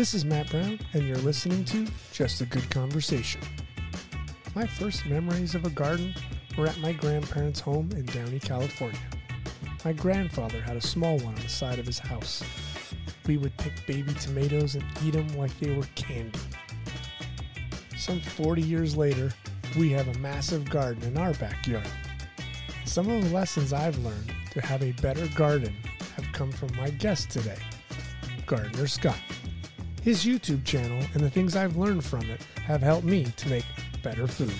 This is Matt Brown, and you're listening to Just a Good Conversation. My first memories of a garden were at my grandparents' home in Downey, California. My grandfather had a small one on the side of his house. We would pick baby tomatoes and eat them like they were candy. Some 40 years later, we have a massive garden in our backyard. Some of the lessons I've learned to have a better garden have come from my guest today, Gardener Scott. His YouTube channel and the things I've learned from it have helped me to make better food.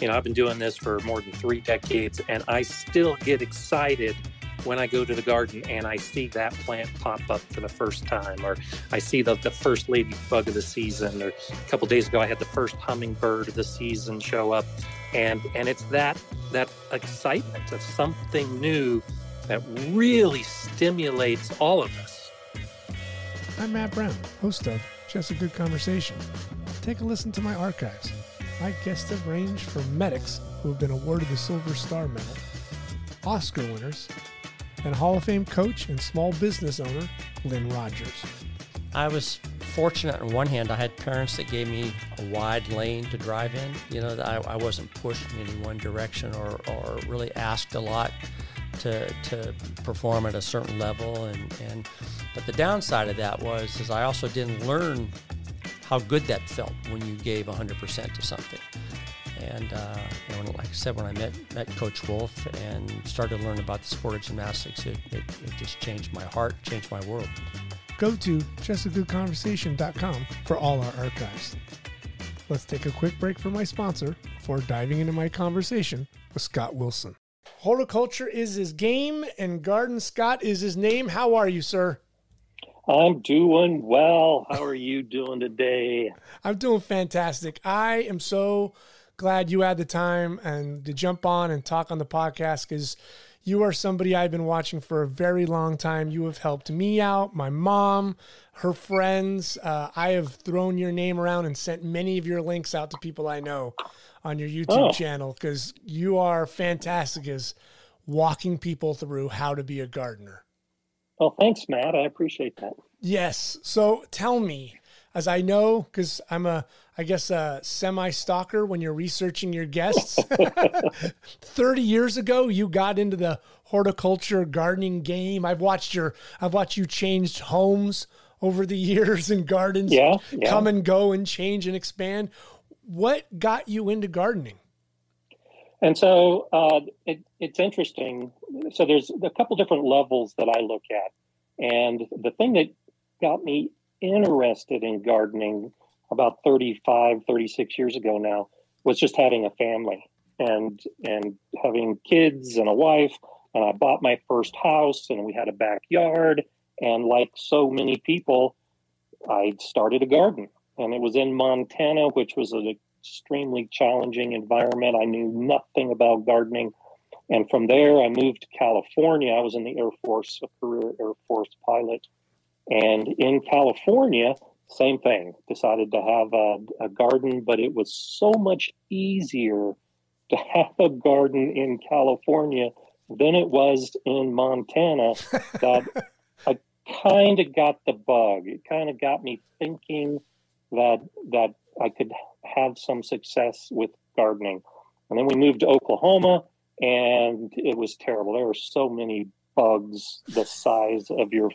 You know, I've been doing this for more than three decades, and I still get excited when I go to the garden and I see that plant pop up for the first time, or I see the, the first ladybug of the season, or a couple days ago I had the first hummingbird of the season show up, and and it's that that excitement of something new that really stimulates all of us. I'm Matt Brown, host of Just a Good Conversation. Take a listen to my archives. My guests have ranged from medics who have been awarded the Silver Star Medal, Oscar winners, and Hall of Fame coach and small business owner Lynn Rogers. I was fortunate on one hand, I had parents that gave me a wide lane to drive in. You know, I, I wasn't pushed in any one direction or, or really asked a lot to, to perform at a certain level. And, and but the downside of that was is I also didn't learn how good that felt when you gave 100% to something. And uh, you know, like I said, when I met met Coach Wolf and started to learn about the sport of gymnastics, it, it, it just changed my heart, changed my world. Go to justagoodconversation.com for all our archives. Let's take a quick break for my sponsor before diving into my conversation with Scott Wilson. Horticulture is his game, and Gardener Scott is his name. How are you, sir? I'm doing well. How are you doing today? I'm doing fantastic. I am so glad you had the time and to jump on and talk on the podcast because you are somebody I've been watching for a very long time. You have helped me out, my mom, her friends. Uh, I have thrown your name around and sent many of your links out to people I know on your YouTube oh. channel because you are fantastic as walking people through how to be a gardener. Well, thanks, Matt. I appreciate that. Yes. So tell me, as I know, because I'm a, I guess, a semi stalker when you're researching your guests. 30 years ago, you got into the horticulture gardening game. I've watched your, I've watched you change homes over the years and gardens yeah, yeah. come and go and change and expand. What got you into gardening? And so uh, it, it's interesting. So there's a couple different levels that I look at. And the thing that got me interested in gardening about 35, 36 years ago now was just having a family and and having kids and a wife. And I bought my first house and we had a backyard. And like so many people, I started a garden. And it was in Montana, which was an extremely challenging environment. I knew nothing about gardening. And from there, I moved to California. I was in the Air Force, a career Air Force pilot. And in California, same thing. Decided to have a, a, garden, but it was so much easier to have a garden in California than it was in Montana that I kind of got the bug. It kind of got me thinking that that I could have some success with gardening. And then we moved to Oklahoma and it was terrible. There were so many bugs the size of your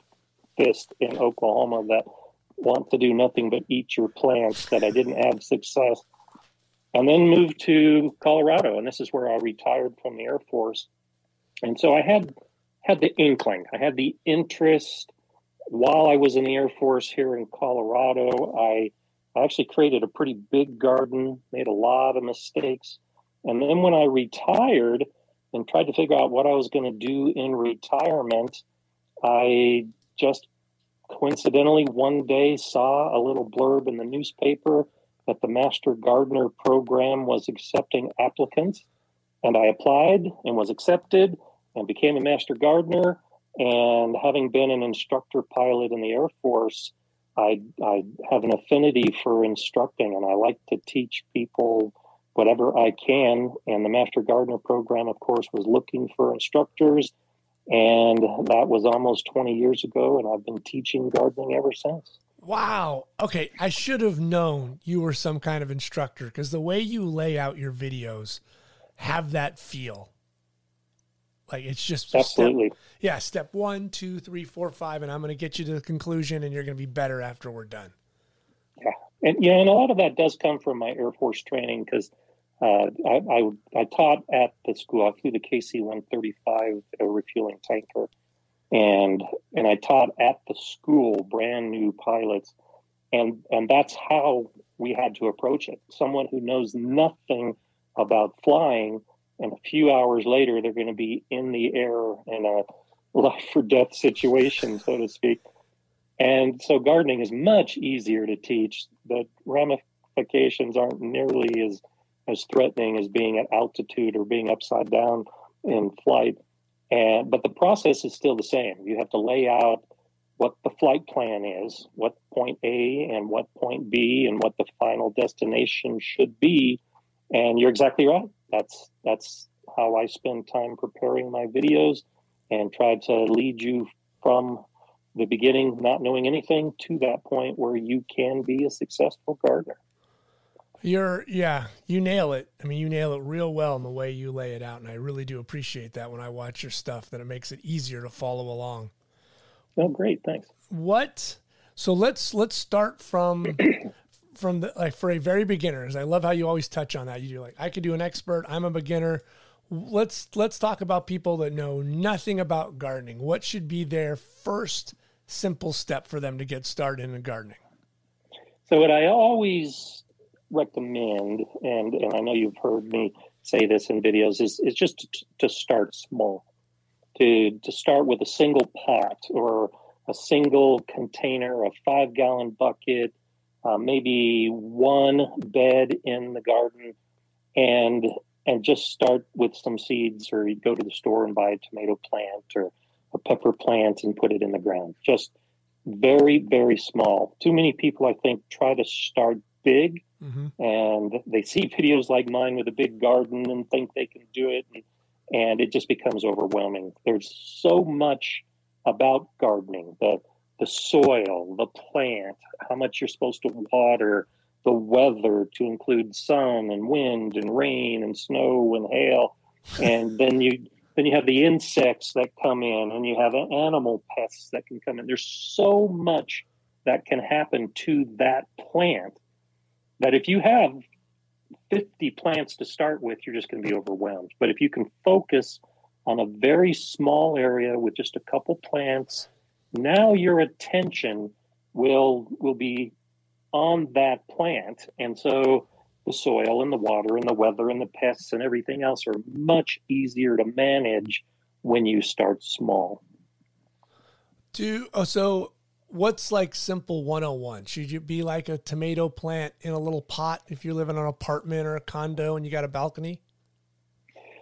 fist in Oklahoma that want to do nothing but eat your plants that I didn't have success. And then moved to Colorado, and this is where I retired from the Air Force. And so I had had the inkling, I had the interest while I was in the Air Force here in Colorado. I, I actually created a pretty big garden, made a lot of mistakes. And then when I retired and tried to figure out what I was going to do in retirement, I just coincidentally one day saw a little blurb in the newspaper that the Master Gardener program was accepting applicants. And I applied and was accepted and became a Master Gardener. And having been an instructor pilot in the Air Force, I, I have an affinity for instructing and I like to teach people whatever I can. And the Master Gardener program, of course, was looking for instructors and that was almost 20 years ago, and I've been teaching gardening ever since. Wow. Okay, I should have known you were some kind of instructor because the way you lay out your videos have that feel. Like it's just absolutely step, yeah. Step one, two, three, four, five, and I'm going to get you to the conclusion, and you're going to be better after we're done. Yeah, and yeah, and a lot of that does come from my Air Force training because uh, I, I, I taught at the school. I flew the KC-135 a refueling tanker, and and I taught at the school brand new pilots, and and that's how we had to approach it. Someone who knows nothing about flying and a few hours later they're going to be in the air in a life or death situation, so to speak. And so gardening is much easier to teach. The ramifications aren't nearly as as threatening as being at altitude or being upside down in flight. And but the process is still the same. You have to lay out what the flight plan is, what point A and what point B, and what the final destination should be. And you're exactly right. That's that's how I spend time preparing my videos and try to lead you from the beginning, not knowing anything, to that point where you can be a successful gardener. You're, yeah, you nail it. I mean, you nail it real well in the way you lay it out. And I really do appreciate that when I watch your stuff, that it makes it easier to follow along. Oh, great. Thanks. What, so let's, let's start from from the like for a very beginners. I love how you always touch on that. You do like I could do an expert. I'm a beginner. Let's let's talk about people that know nothing about gardening. What should be their first simple step for them to get started in gardening? So what I always recommend, and and I know you've heard me say this in videos, is is just to, to start small. To to start with a single pot or a single container, a five gallon bucket, uh, maybe one bed in the garden, and and just start with some seeds, or you go to the store and buy a tomato plant or a pepper plant and put it in the ground. Just very very small. Too many people, I think, try to start big, mm-hmm. and they see videos like mine with a big garden and think they can do it, and, and it just becomes overwhelming. There's so much about gardening that the soil, the plant, how much you're supposed to water, the weather to include sun and wind and rain and snow and hail, and then you then you have the insects that come in, and you have animal pests that can come in. There's so much that can happen to that plant that if you have 50 plants to start with, you're just going to be overwhelmed. But if you can focus on a very small area with just a couple plants now your attention will will be on that plant. And so the soil and the water and the weather and the pests and everything else are much easier to manage when you start small. Do oh, so what's like simple 101 should you be like a tomato plant in a little pot if you're living in an apartment or a condo and you got a balcony?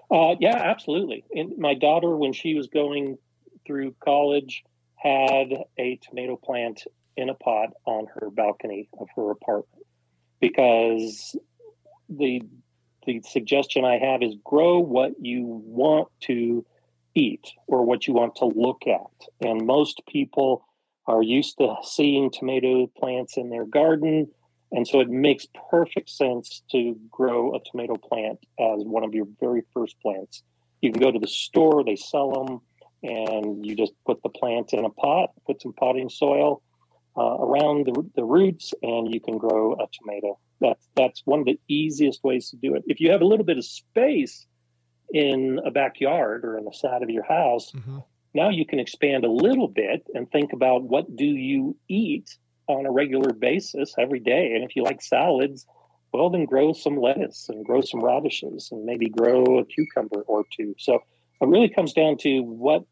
Uh, yeah absolutely. And my daughter when she was going through college had a tomato plant in a pot on her balcony of her apartment because the the suggestion I have is grow what you want to eat or what you want to look at. And most people are used to seeing tomato plants in their garden. And so it makes perfect sense to grow a tomato plant as one of your very first plants. You can go to the store, they sell them and you just put the plant in a pot, put some potting soil uh, around the, the roots, and you can grow a tomato. That's that's one of the easiest ways to do it. If you have a little bit of space in a backyard or in the side of your house, mm-hmm. now you can expand a little bit and think about what do you eat on a regular basis every day. And if you like salads, well, then grow some lettuce and grow some radishes and maybe grow a cucumber or two. So it really comes down to what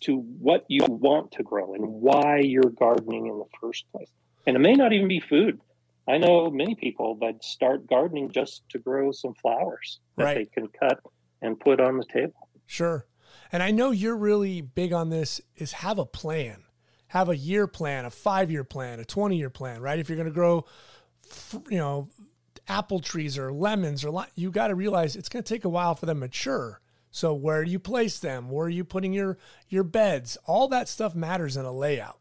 to what you want to grow and why you're gardening in the first place. And it may not even be food. I know many people that start gardening just to grow some flowers that right. they can cut and put on the table. Sure. And I know you're really big on this is have a plan. Have a year plan, a 5-year plan, a 20-year plan, right? If you're going to grow you know apple trees or lemons or you got to realize it's going to take a while for them to mature. So where do you place them? Where are you putting your your beds? All that stuff matters in a layout.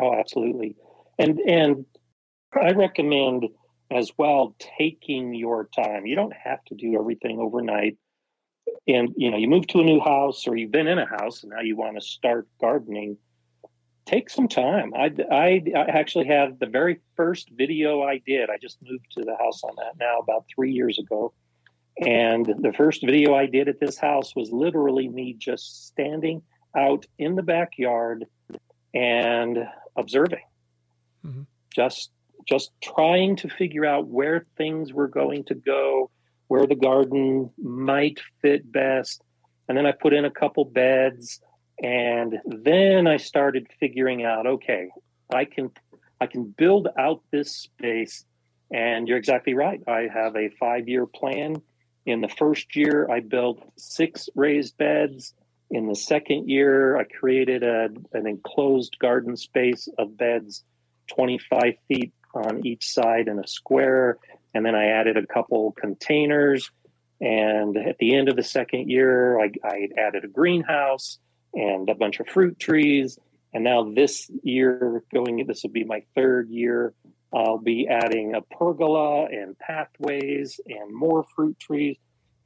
Oh, absolutely. And and I recommend as well taking your time. You don't have to do everything overnight. And you know, you move to a new house or you've been in a house and now you want to start gardening. Take some time. I, I, I actually have the very first video I did. I just moved to the house on that now about three years ago. And the first video I did at this house was literally me just standing out in the backyard and observing. Mm-hmm. Just just trying to figure out where things were going to go, where the garden might fit best. And then I put in a couple beds and then I started figuring out okay, I can I can build out this space and you're exactly right. I have a 5-year plan. In the first year I built 6 raised beds. In the second year I created a, an enclosed garden space of beds 25 feet on each side in a square. And then I added a couple containers. And at the end of the second year, I, I added a greenhouse and a bunch of fruit trees. And now this year, going, this will be my third year. I'll be adding a pergola and pathways and more fruit trees.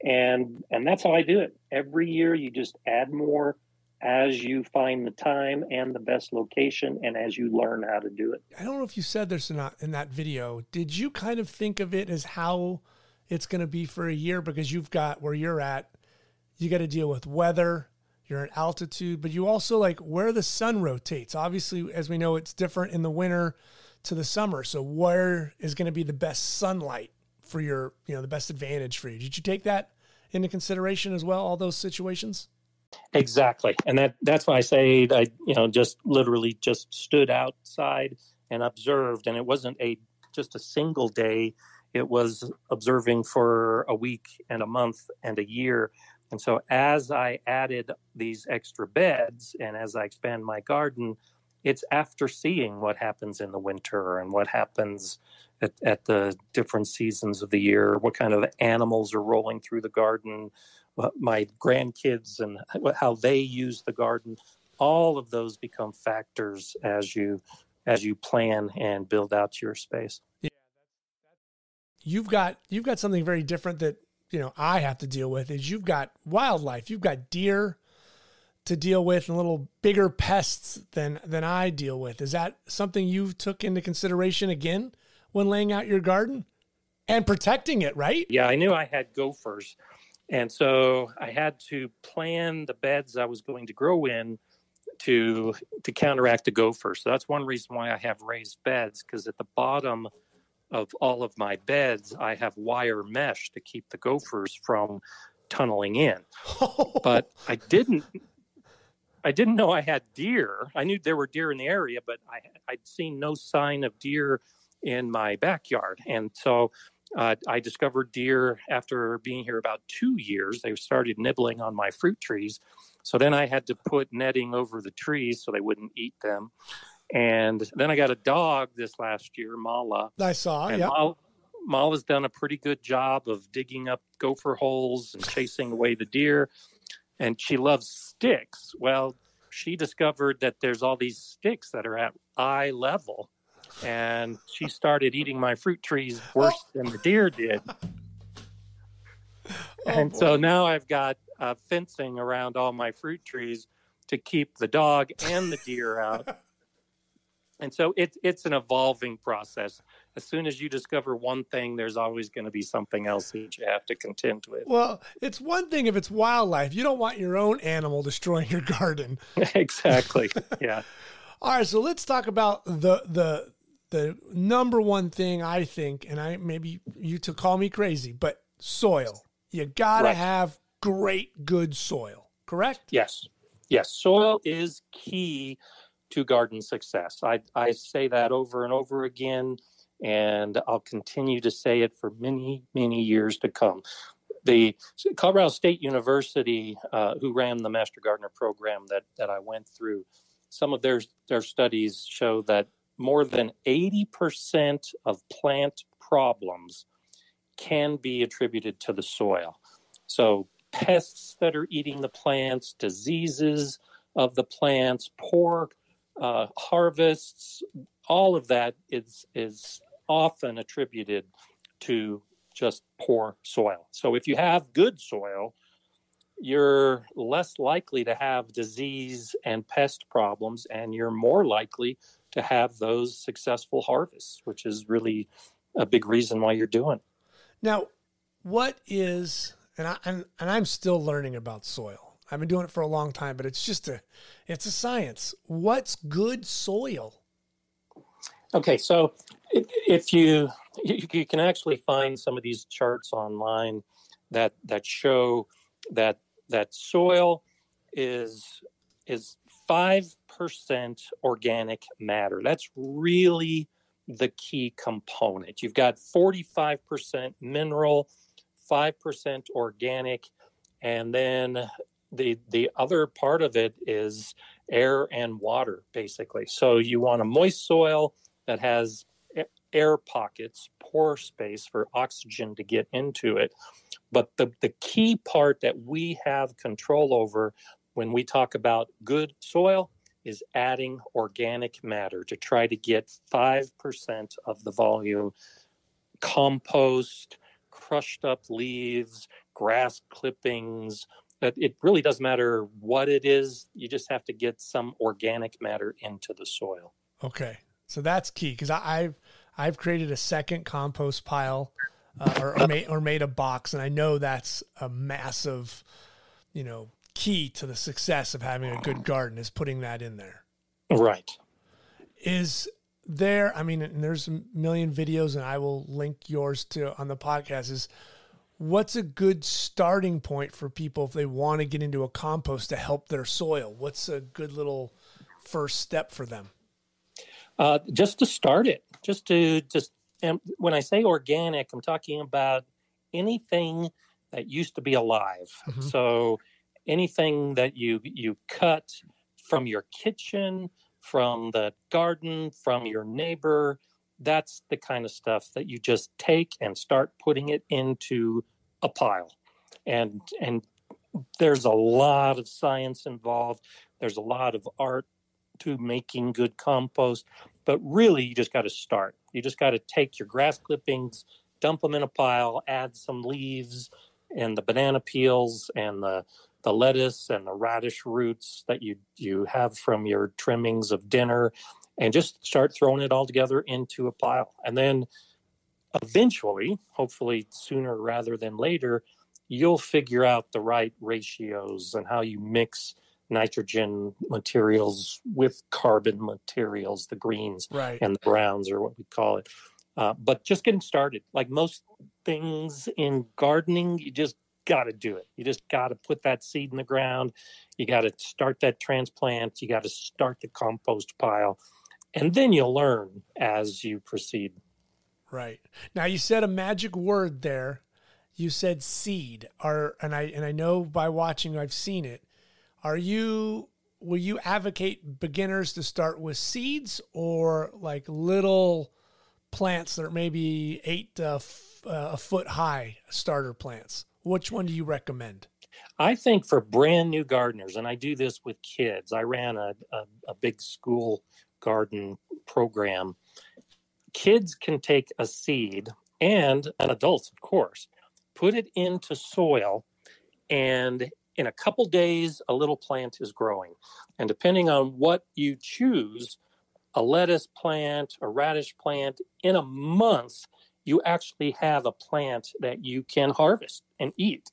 And, and that's how I do it. Every year, you just add more as you find the time and the best location and as you learn how to do it. I don't know if you said this or not in that video. Did you kind of think of it as how it's going to be for a year because you've got where you're at, you got to deal with weather, you're at altitude, but you also like where the sun rotates. Obviously, as we know, it's different in the winter to the summer. So where is going to be the best sunlight for your, you know, the best advantage for you? Did you take that into consideration as well, all those situations? Exactly, and that that's why I say I you know just literally just stood outside and observed, and it wasn't a just a single day. It was observing for a week and a month and a year. And so, as I added these extra beds and as I expand my garden, it's after seeing what happens in the winter and what happens at, at the different seasons of the year, what kind of animals are rolling through the garden, uh, my grandkids and how they use the garden. All of those become factors as you as you plan and build out your space. Yeah you've got you've got something very different that you know i have to deal with is you've got wildlife you've got deer to deal with and little bigger pests than than i deal with is that something you took into consideration again when laying out your garden and protecting it right yeah i knew i had gophers and so I had to plan the beds I was going to grow in to to counteract the gopher. So that's one reason why I have raised beds because at the bottom of all of my beds I have wire mesh to keep the gophers from tunneling in. but I didn't I didn't know I had deer. I knew there were deer in the area, but I I'd seen no sign of deer in my backyard. And so uh, I discovered deer after being here about two years. They started nibbling on my fruit trees. So then I had to put netting over the trees so they wouldn't eat them. And then I got a dog this last year, Mala. I saw, yeah. Mala, Mala's done a pretty good job of digging up gopher holes and chasing away the deer. And she loves sticks. Well, she discovered that there's all these sticks that are at eye level and she started eating my fruit trees worse than the deer did. Oh, and boy. so now I've got uh, fencing around all my fruit trees to keep the dog and the deer out. and so it's it's an evolving process. As soon as you discover one thing, there's always going to be something else that you have to contend with. Well, it's one thing if it's wildlife. You don't want your own animal destroying your garden. exactly. Yeah. All right, so let's talk about the the the number one thing I think, and I maybe you to call me crazy, but soil. You gotta right. have great, good soil. Correct? Yes. Yes. Soil is key to garden success. I, I say that over and over again, and I'll continue to say it for many, many years to come. The Colorado State University, uh, who ran the Master Gardener program that, that I went through, some of their, their studies show that more than 80% of plant problems can be attributed to the soil. So, pests that are eating the plants, diseases of the plants, poor uh, harvests, all of that is is often attributed to just poor soil. So if you have good soil, you're less likely to have disease and pest problems, and you're more likely to have those successful harvests, which is really a big reason why you're doing. Now, what is and I and, and I'm still learning about soil. I've been doing it for a long time, but it's just a it's a science. What's good soil? Okay, so if you you can actually find some of these charts online that that show that that soil is is five percent organic matter. That's really the key component. You've got forty five percent mineral, five percent organic, and then the the other part of it is air and water, basically. So you want a moist soil that has air pockets, pore space for oxygen to get into it. But the, the key part that we have control over when we talk about good soil is adding organic matter to try to get 5% of the volume compost, crushed up leaves, grass clippings. It really doesn't matter what it is, you just have to get some organic matter into the soil. Okay. So that's key because I've I've created a second compost pile uh, or, or, made, or made a box, and I know that's a massive, you know, key to the success of having a good garden is putting that in there. Right. Is there? I mean, and there's a million videos, and I will link yours to on the podcast. Is what's a good starting point for people if they want to get into a compost to help their soil? What's a good little first step for them? Uh, just to start it, just to just and when I say organic, I'm talking about anything that used to be alive. Mm-hmm. So anything that you you cut from your kitchen, from the garden, from your neighbor, that's the kind of stuff that you just take and start putting it into a pile. And and there's a lot of science involved. There's a lot of art to making good compost. But really, you just got to start. You just got to take your grass clippings, dump them in a pile, add some leaves and the banana peels and the the lettuce and the radish roots that you you have from your trimmings of dinner and just start throwing it all together into a pile and then eventually hopefully sooner rather than later you'll figure out the right ratios and how you mix nitrogen materials with carbon materials, the greens right. and the browns, or what we call it. Uh, but just getting started, like most things in gardening, you just got to do it. You just got to put that seed in the ground. You got to start that transplant. You got to start the compost pile. And then you'll learn as you proceed. Right. Now you said a magic word there. You said seed. Are and I and I know by watching I've seen it. Are you will you advocate beginners to start with seeds or like little plants that are maybe eight uh, f- uh, a foot high starter plants? Which one do you recommend? I think for brand new gardeners, and I do this with kids. I ran a, a, a big school garden program. Kids can take a seed, and, and adults, of course, put it into soil, and in a couple days, a little plant is growing. And depending on what you choose, a lettuce plant, a radish plant, in a month, you actually have a plant that you can harvest and eat.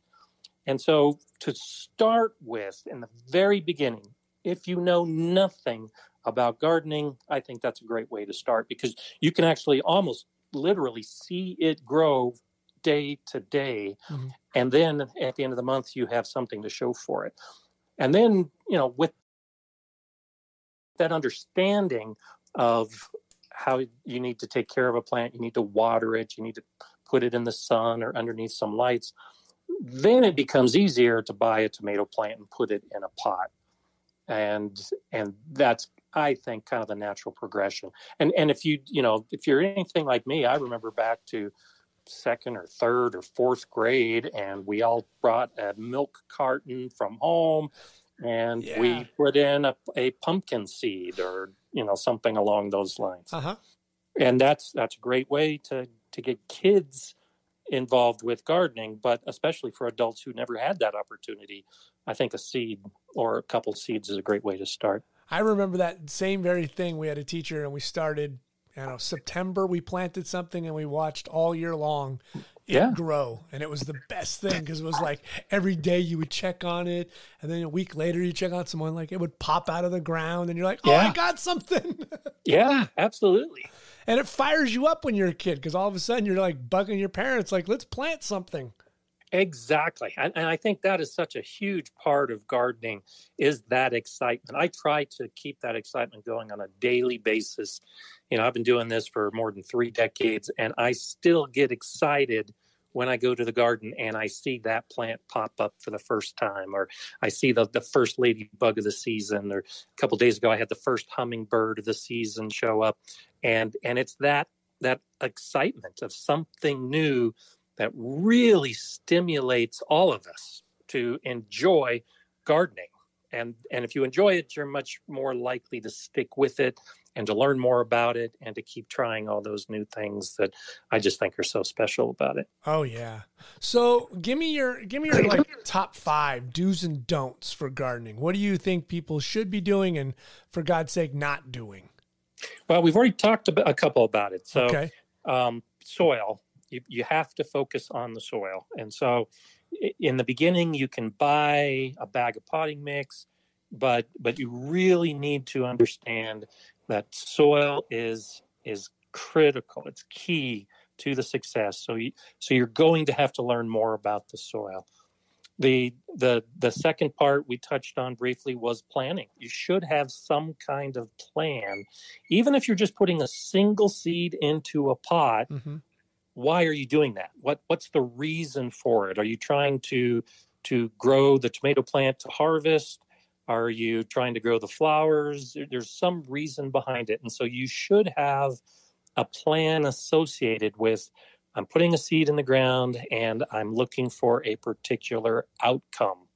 And so, to start with, in the very beginning, if you know nothing about gardening, I think that's a great way to start because you can actually almost literally see it grow day to day. Mm-hmm. And then at the end of the month, you have something to show for it. And then, you know, with that understanding of how you need to take care of a plant, you need to water it, you need to put it in the sun or underneath some lights, then it becomes easier to buy a tomato plant and put it in a pot. And and that's I think kind of the natural progression. And and if you you know if you're anything like me, I remember back to second or third or fourth grade, and we all brought a milk carton from home. and Yeah. we put in a, a pumpkin seed or you know something along those lines. Uh huh. and that's that's a great way to to get kids involved with gardening but especially for adults who never had that opportunity i think a seed or a couple seeds is a great way to start I remember that same very thing. We had a teacher and we started, Don't know, September, we planted something and we watched all year long it Yeah. grow. And it was the best thing because it was like every day you would check on it. And then a week later you check on someone, like it would pop out of the ground and you're like, oh, I got something. yeah absolutely and it fires you up when you're a kid because all of a sudden you're like bugging your parents, like, let's plant something. Exactly and, and i think that is such a huge part of gardening is that excitement. I try to keep that excitement going on a daily basis. You know i've been doing this for more than three decades and i still get excited when I go to the garden and I see that plant pop up for the first time, or I see the, the first ladybug of the season, or a couple days ago I had the first hummingbird of the season show up, and and it's that that excitement of something new that really stimulates all of us to enjoy gardening. And and if you enjoy it, you're much more likely to stick with it and to learn more about it and to keep trying all those new things that I just think are so special about it. Oh yeah. So give me your give me your like top five do's and don'ts for gardening. What do you think people should be doing and for God's sake not doing? Well, we've already talked about a couple about it. So, okay. um, soil, you, you have to focus on the soil. And so, in the beginning, you can buy a bag of potting mix, but but you really need to understand that soil is is critical. It's key to the success. So you so you're going to have to learn more about the soil. The the the second part we touched on briefly was planning. You should have some kind of plan, even if you're just putting a single seed into a pot. hmm Why are you doing that? What what's the reason for it? Are you trying to to grow the tomato plant to harvest? Are you trying to grow the flowers? There's some reason behind it, and so you should have a plan associated with I'm putting a seed in the ground and I'm looking for a particular outcome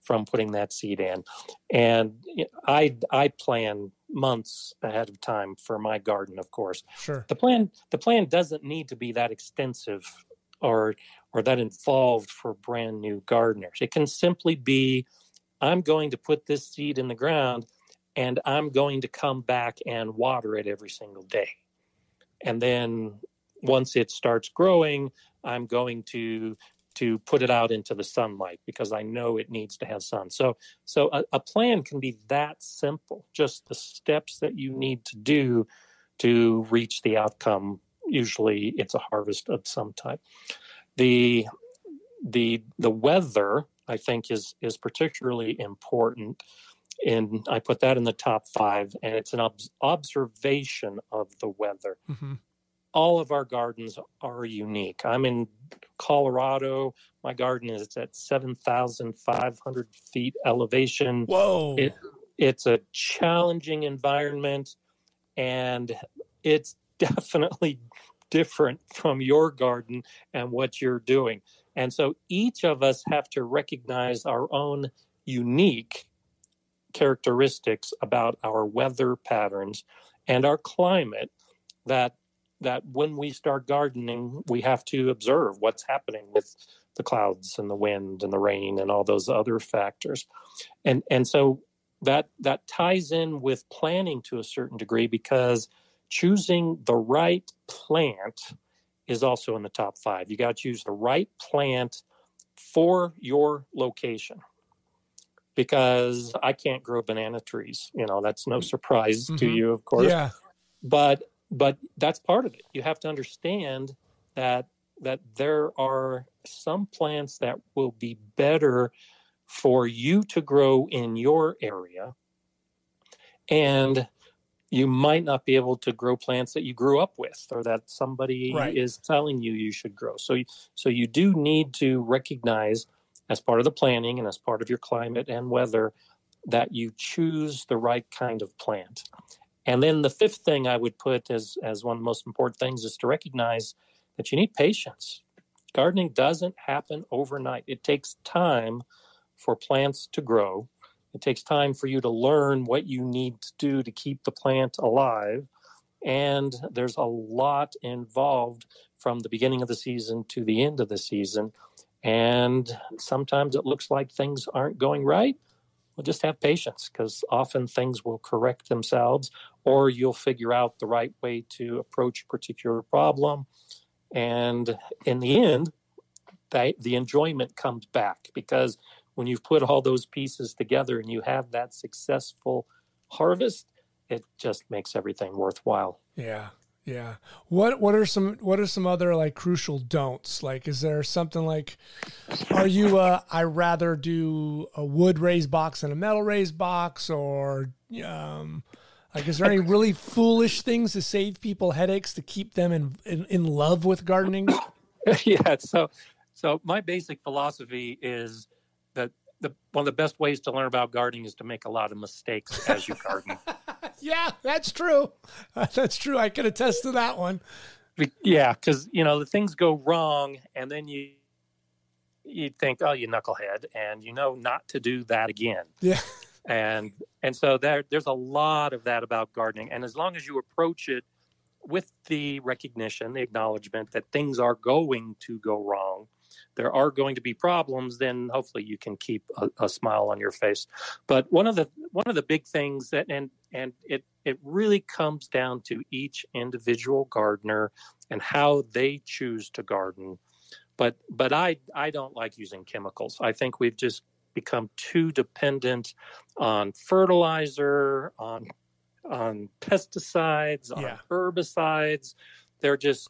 from putting that seed in. And I I plan months ahead of time for my garden, of course. Sure. The plan the plan doesn't need to be that extensive or or that involved for brand new gardeners. It can simply be I'm going to put this seed in the ground and I'm going to come back and water it every single day. And then once it starts growing, I'm going to to put it out into the sunlight because I know it needs to have sun. So so a, a plan can be that simple, just the steps that you need to do to reach the outcome. Usually it's a harvest of some type. The the the weather I think is is particularly important. And I put that in the top five, and it's an ob- observation of the weather hmm all of our gardens are unique. I'm in Colorado. My garden is at 7,500 feet elevation. Whoa. It, it's a challenging environment and it's definitely different from your garden and what you're doing. And so each of us have to recognize our own unique characteristics about our weather patterns and our climate that that when we start gardening we have to observe what's happening with the clouds and the wind and the rain and all those other factors and and so that that ties in with planning to a certain degree because choosing the right plant is also in the top 5 you got to choose the right plant for your location because I can't grow banana trees. You know, that's no surprise to Mhm. you, of course. yeah. But but that's part of it. You have to understand that that there are some plants that will be better for you to grow in your area and you might not be able to grow plants that you grew up with or that somebody Right. is telling you you should grow. So so you do need to recognize as part of the planning and as part of your climate and weather that you choose the right kind of plant. And then the fifth thing I would put as, as one of the most important things is to recognize that you need patience. Gardening doesn't happen overnight. It takes time for plants to grow. It takes time for you to learn what you need to do to keep the plant alive. And there's a lot involved from the beginning of the season to the end of the season. And sometimes it looks like things aren't going right. Well, just have patience because often things will correct themselves, or you'll figure out the right way to approach a particular problem. And in the end, that, the enjoyment comes back because when you've put all those pieces together and you have that successful harvest, it just makes everything worthwhile. Yeah. Yeah. What what are some what are some other like crucial don'ts? Like is there something like are you uh I rather do a wood raised box than a metal raised box or um like is there any really foolish things to save people headaches to keep them in in, in love with gardening? yeah, so so my basic philosophy is the one of the best ways to learn about gardening is to make a lot of mistakes as you garden. yeah, that's true. That's true. I can attest to that one. Yeah, because you know the things go wrong, and then you you think, oh, you knucklehead, and you know not to do that again. Yeah. And and so there there's a lot of that about gardening, and as long as you approach it with the recognition, the acknowledgement that things are going to go wrong, there are going to be problems, then hopefully you can keep a, a, smile on your face. But one of the one of the big things that and and it it really comes down to each individual gardener and how they choose to garden. But but I I don't like using chemicals. I think we've just become too dependent on fertilizer, on on pesticides, on yeah. herbicides. They're just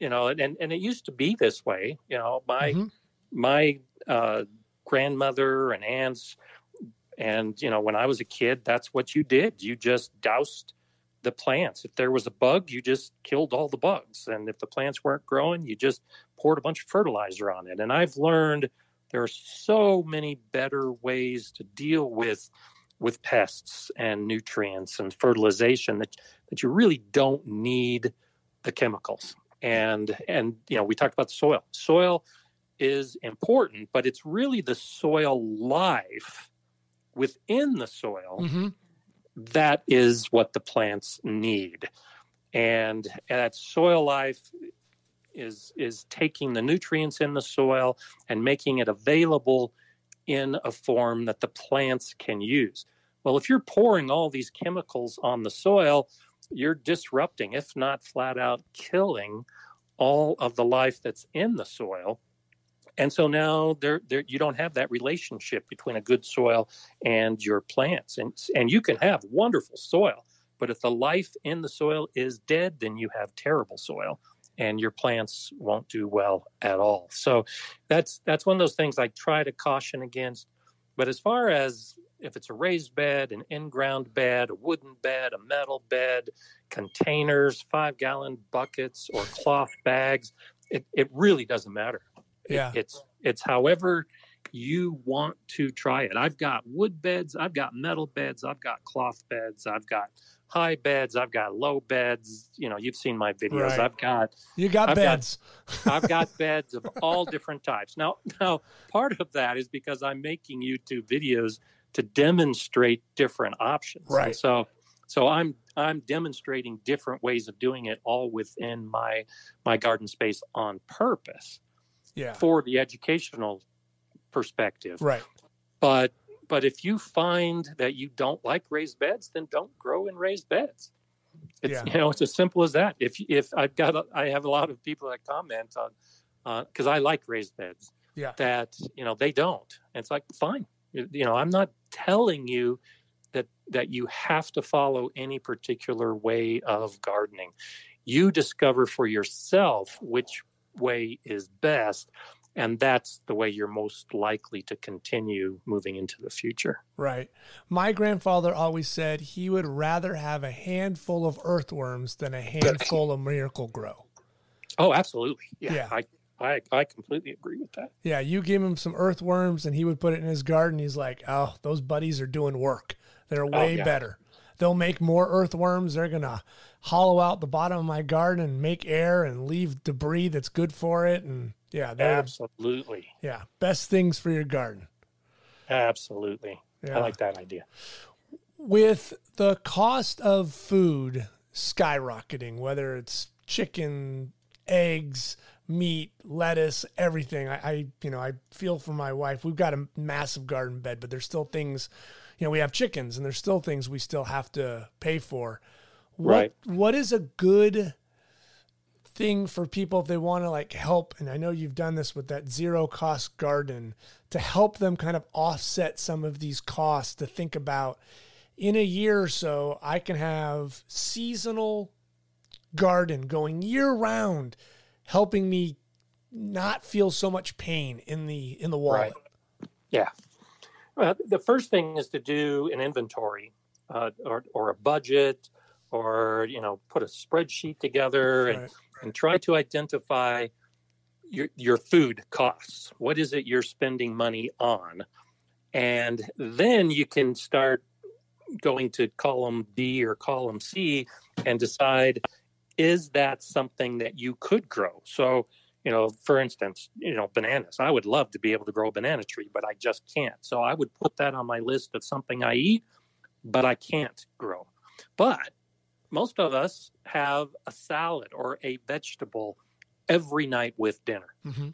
you know, and, and it used to be this way. You know, my mm-hmm. my uh, grandmother and aunts, and you know, when I was a kid, that's what you did. You just doused the plants. If there was a bug, you just killed all the bugs, and if the plants weren't growing, you just poured a bunch of fertilizer on it. And I've learned there are so many better ways to deal with with pests and nutrients and fertilization that that you really don't need the chemicals and and you know we talked about soil. Soil is important but it's really the soil life within the soil mm-hmm. that is what the plants need. And that soil life is is taking the nutrients in the soil and making it available in a form that the plants can use. Well if you're pouring all these chemicals on the soil you're disrupting, if not flat out killing, all of the life that's in the soil. And so now there, there, you don't have that relationship between a good soil and your plants. And, and you can have wonderful soil, but if the life in the soil is dead, then you have terrible soil and your plants won't do well at all. So that's that's one of those things I try to caution against. But as far as if it's a raised bed, an in-ground bed, a wooden bed, a metal bed, containers, five gallon buckets, or cloth bags, it, it really doesn't matter. Yeah. It, it's it's however you want to try it. I've got wood beds, I've got metal beds, I've got cloth beds, I've got high beds, I've got low beds. You know, you've seen my videos. Right. I've got you got I've beds. Got, I've got beds of all different types. Now, now part of that is because I'm making YouTube videos to demonstrate different options. Right. And so so I'm I'm demonstrating different ways of doing it all within my my garden space on purpose. Yeah. For the educational perspective. Right. But but if you find that you don't like raised beds, then don't grow in raised beds. It's yeah. you know it's as simple as that. If if I've got a, I have a lot of people that comment on because uh, I like raised beds. Yeah. That you know they don't. And it's like fine, you know, I'm not telling you that that you have to follow any particular way of gardening. You discover for yourself which way is best and that's the way you're most likely to continue moving into the future. Right. My grandfather always said he would rather have a handful of earthworms than a handful of Miracle-Gro. Oh, absolutely. Yeah. yeah. I I, I completely agree with that. Yeah, you give him some earthworms and he would put it in his garden. He's like, oh, those buddies are doing work. They're oh, way oh, yeah. better. They'll make more earthworms. They're going to hollow out the bottom of my garden and make air and leave debris that's good for it. And yeah, absolutely. yeah, best things for your garden. Absolutely. Yeah. I like that idea. With the cost of food skyrocketing, whether it's chicken, eggs, meat, lettuce, everything. I, I, you know, I feel for my wife. We've got a massive garden bed, but there's still things, you know, we have chickens and there's still things we still have to pay for. What, right. What is a good thing for people if they want to like help? And I know you've done this with that zero cost garden to help them kind of offset some of these costs to think about in a year or so, I can have seasonal garden going year round helping me not feel so much pain in the in the wallet. Right. Yeah. Well, the first thing is to do an inventory uh, or, or a budget or you know put a spreadsheet together and, right. and try to identify your your food costs what is it you're spending money on and then you can start going to column b or column c and decide is that something that you could grow? So, you know, for instance, you know, bananas. I would love to be able to grow a banana tree, but I just can't. So I would put that on my list of something I eat, but I can't grow. But most of us have a salad or a vegetable every night with dinner. Mm-hmm.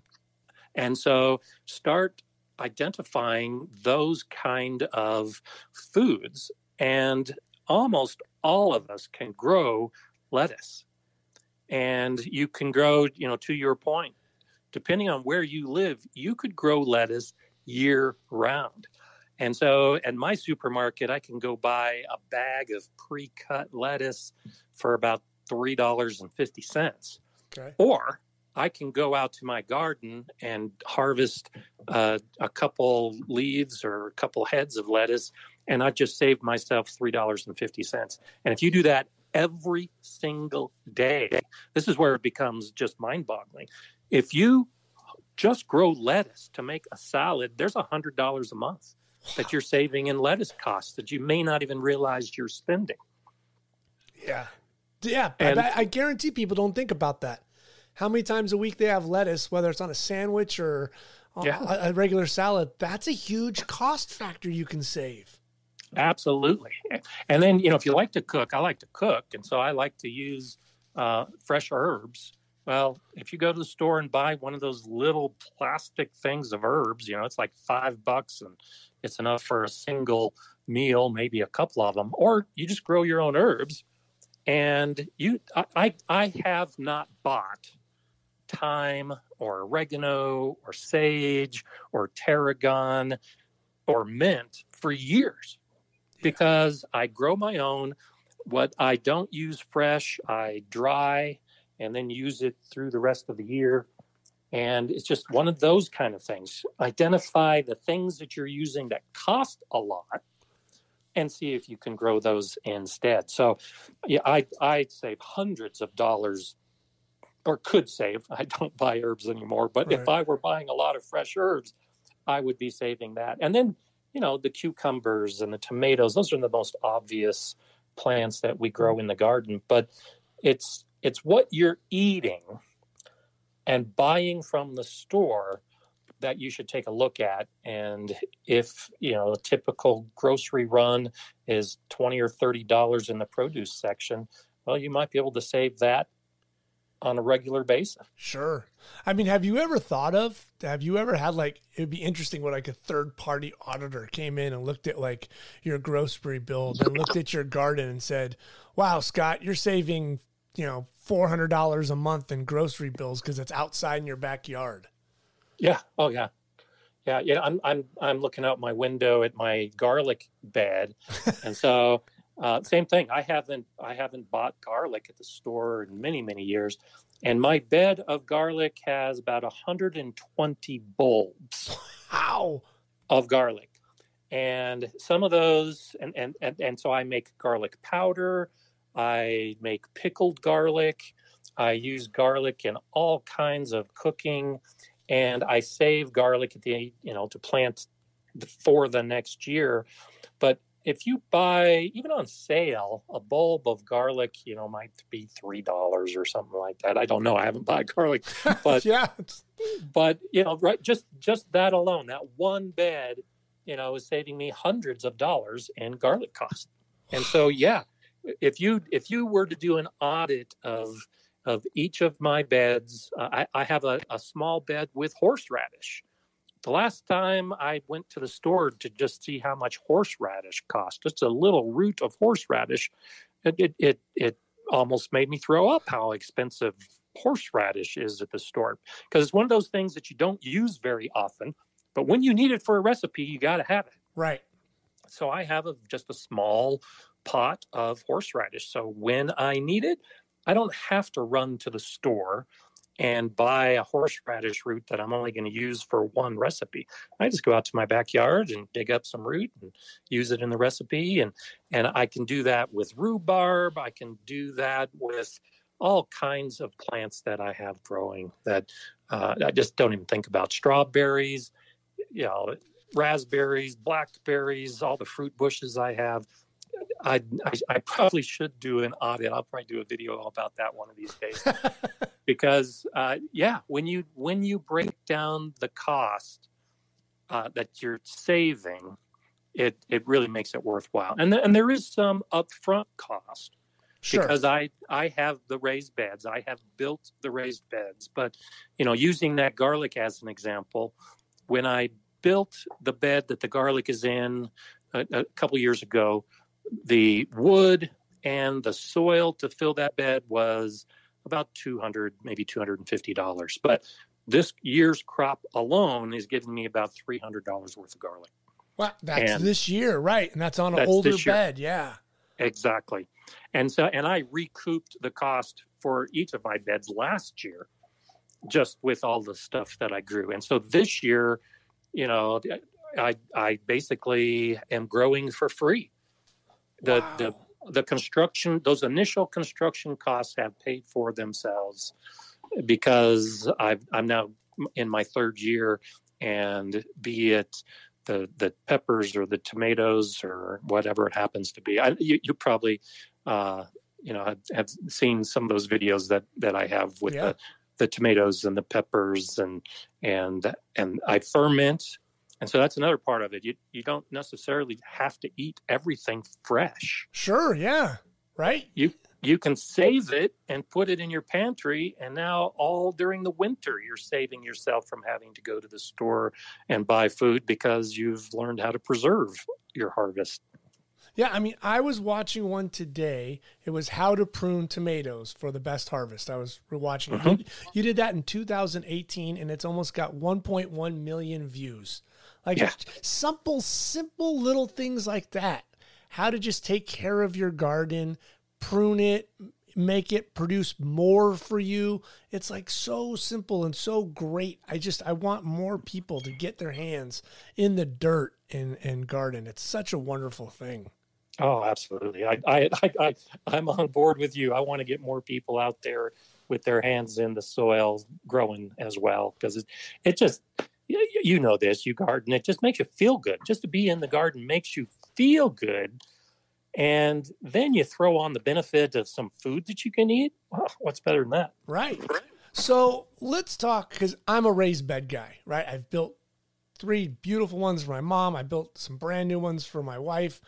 And so start identifying those kind of foods and almost all of us can grow lettuce and you can grow you know to your point depending on where you live you could grow lettuce year round. And so at my supermarket i can go buy a bag of pre-cut lettuce for about $3.50 okay. or i can go out to my garden and harvest uh, a couple leaves or a couple heads of lettuce and i just saved myself $3.50 and if you do that every single day. This is where it becomes just mind boggling. If you just grow lettuce to make a salad, there's a hundred dollars a month that you're saving in lettuce costs that you may not even realize you're spending. Yeah. Yeah. And, I, I guarantee people don't think about that. How many times a week they have lettuce, whether it's on a sandwich or yeah. a, a regular salad, that's a huge cost factor you can save. Absolutely. And then, you know, if you like to cook, I like to cook. And so I like to use uh, fresh herbs. Well, if you go to the store and buy one of those little plastic things of herbs, you know, it's like five bucks and it's enough for a single meal, maybe a couple of them, or you just grow your own herbs. And you, I, I have not bought thyme or oregano or sage or tarragon or mint for years because I grow my own. What I don't use fresh, I dry and then use it through the rest of the year. And it's just one of those kind of things. Identify the things that you're using that cost a lot and see if you can grow those instead. So, yeah, I, I'd save hundreds of dollars or could save. I don't buy herbs anymore, but right. if I were buying a lot of fresh herbs, I would be saving that. And then you know, the cucumbers and the tomatoes, those are the most obvious plants that we grow in the garden, but it's it's what you're eating and buying from the store that you should take a look at. And if you know a typical grocery run is 20 or 30 dollars in the produce section well you might be able to save that on a regular basis. Sure. I mean, have you ever thought of, have you ever had like, it'd be interesting when like a third party auditor came in and looked at like your grocery bill and looked at your garden and said, wow, Scott, you're saving, you know, $400 a month in grocery bills because it's outside in your backyard. Yeah. Oh, yeah. Yeah. Yeah. I'm, I'm, I'm looking out my window at my garlic bed. and so, uh, same thing. I haven't I haven't bought garlic at the store in many many years, and my bed of garlic has about 120 bulbs. How of garlic, and some of those, and and and, and so I make garlic powder. I make pickled garlic. I use garlic in all kinds of cooking, and I save garlic at the you know to plant for the next year. But if you buy even on sale a bulb of garlic you know might be three dollars or something like that i don't know i haven't bought garlic but yeah but you know right just just that alone that one bed you know, is saving me hundreds of dollars in garlic cost. And so, yeah, if you if you were to do an audit of of each of my beds, uh, I, I have a, a small bed with horseradish. The last time I went to the store to just see how much horseradish cost, just a little root of horseradish, it it it, it almost made me throw up how expensive horseradish is at the store because it's one of those things that you don't use very often, but when you need it for a recipe, you got to have it. Right. So I have a, just a small pot of horseradish. So when I need it, I don't have to run to the store and buy a horseradish root that I'm only going to use for one recipe. I just go out to my backyard and dig up some root and use it in the recipe and and I can do that with rhubarb, I can do that with all kinds of plants that I have growing that uh, I just don't even think about strawberries, you know, raspberries, blackberries, all the fruit bushes I have. I, I, I probably should do an audit. I'll probably do a video about that one of these days, because uh, yeah, when you when you break down the cost uh, that you're saving, it it really makes it worthwhile. And th- and there is some upfront cost Sure. because I I have the raised beds. I have built the raised beds. But you know, using that garlic as an example, when I built the bed that the garlic is in a, a couple years ago, the wood and the soil to fill that bed was about 200 maybe $250 but this year's crop alone is giving me about $300 worth of garlic Wow, that's And- this year, right? And that's on an That's older bed. Yeah. Exactly. And so, and I recouped the cost for each of my beds last year just with all the stuff that I grew. And so this year, you know, I, I basically am growing for free. The, Wow. the, the construction, those initial construction costs have paid for themselves because I've, I'm now in my third year and be it the the peppers or the tomatoes or whatever it happens to be. I, you, you probably, uh, you know, have, have seen some of those videos that that I have with Yeah. the the tomatoes and the peppers and and and I ferment, and so that's another part of it. You you don't necessarily have to eat everything fresh. Sure. Yeah. Right. You you can save it and put it in your pantry, and now all during the winter, you're saving yourself from having to go to the store and buy food because you've learned how to preserve your harvest. Yeah, I mean, I was watching one today. It was how to prune tomatoes for the best harvest. I was watching it. Mhm. You, you did that in 2018, and it's almost got 1.1 million views. Like Yeah. simple, simple little things like that. How to just take care of your garden, prune it, make it produce more for you. It's like so simple and so great. I just I want more people to get their hands in the dirt and and garden. It's such a wonderful thing. Oh, absolutely. I, I, I, I, I'm on board with you. I want to get more people out there with their hands in the soil growing as well because it, it just, you, you know this, you garden, it just makes you feel good. Just to be in the garden makes you feel good. And then you throw on the benefit of some food that you can eat. What's better than that? Right. So let's talk because I'm a raised bed guy, right? I've built three beautiful ones for my mom. I built some brand new ones for my wife.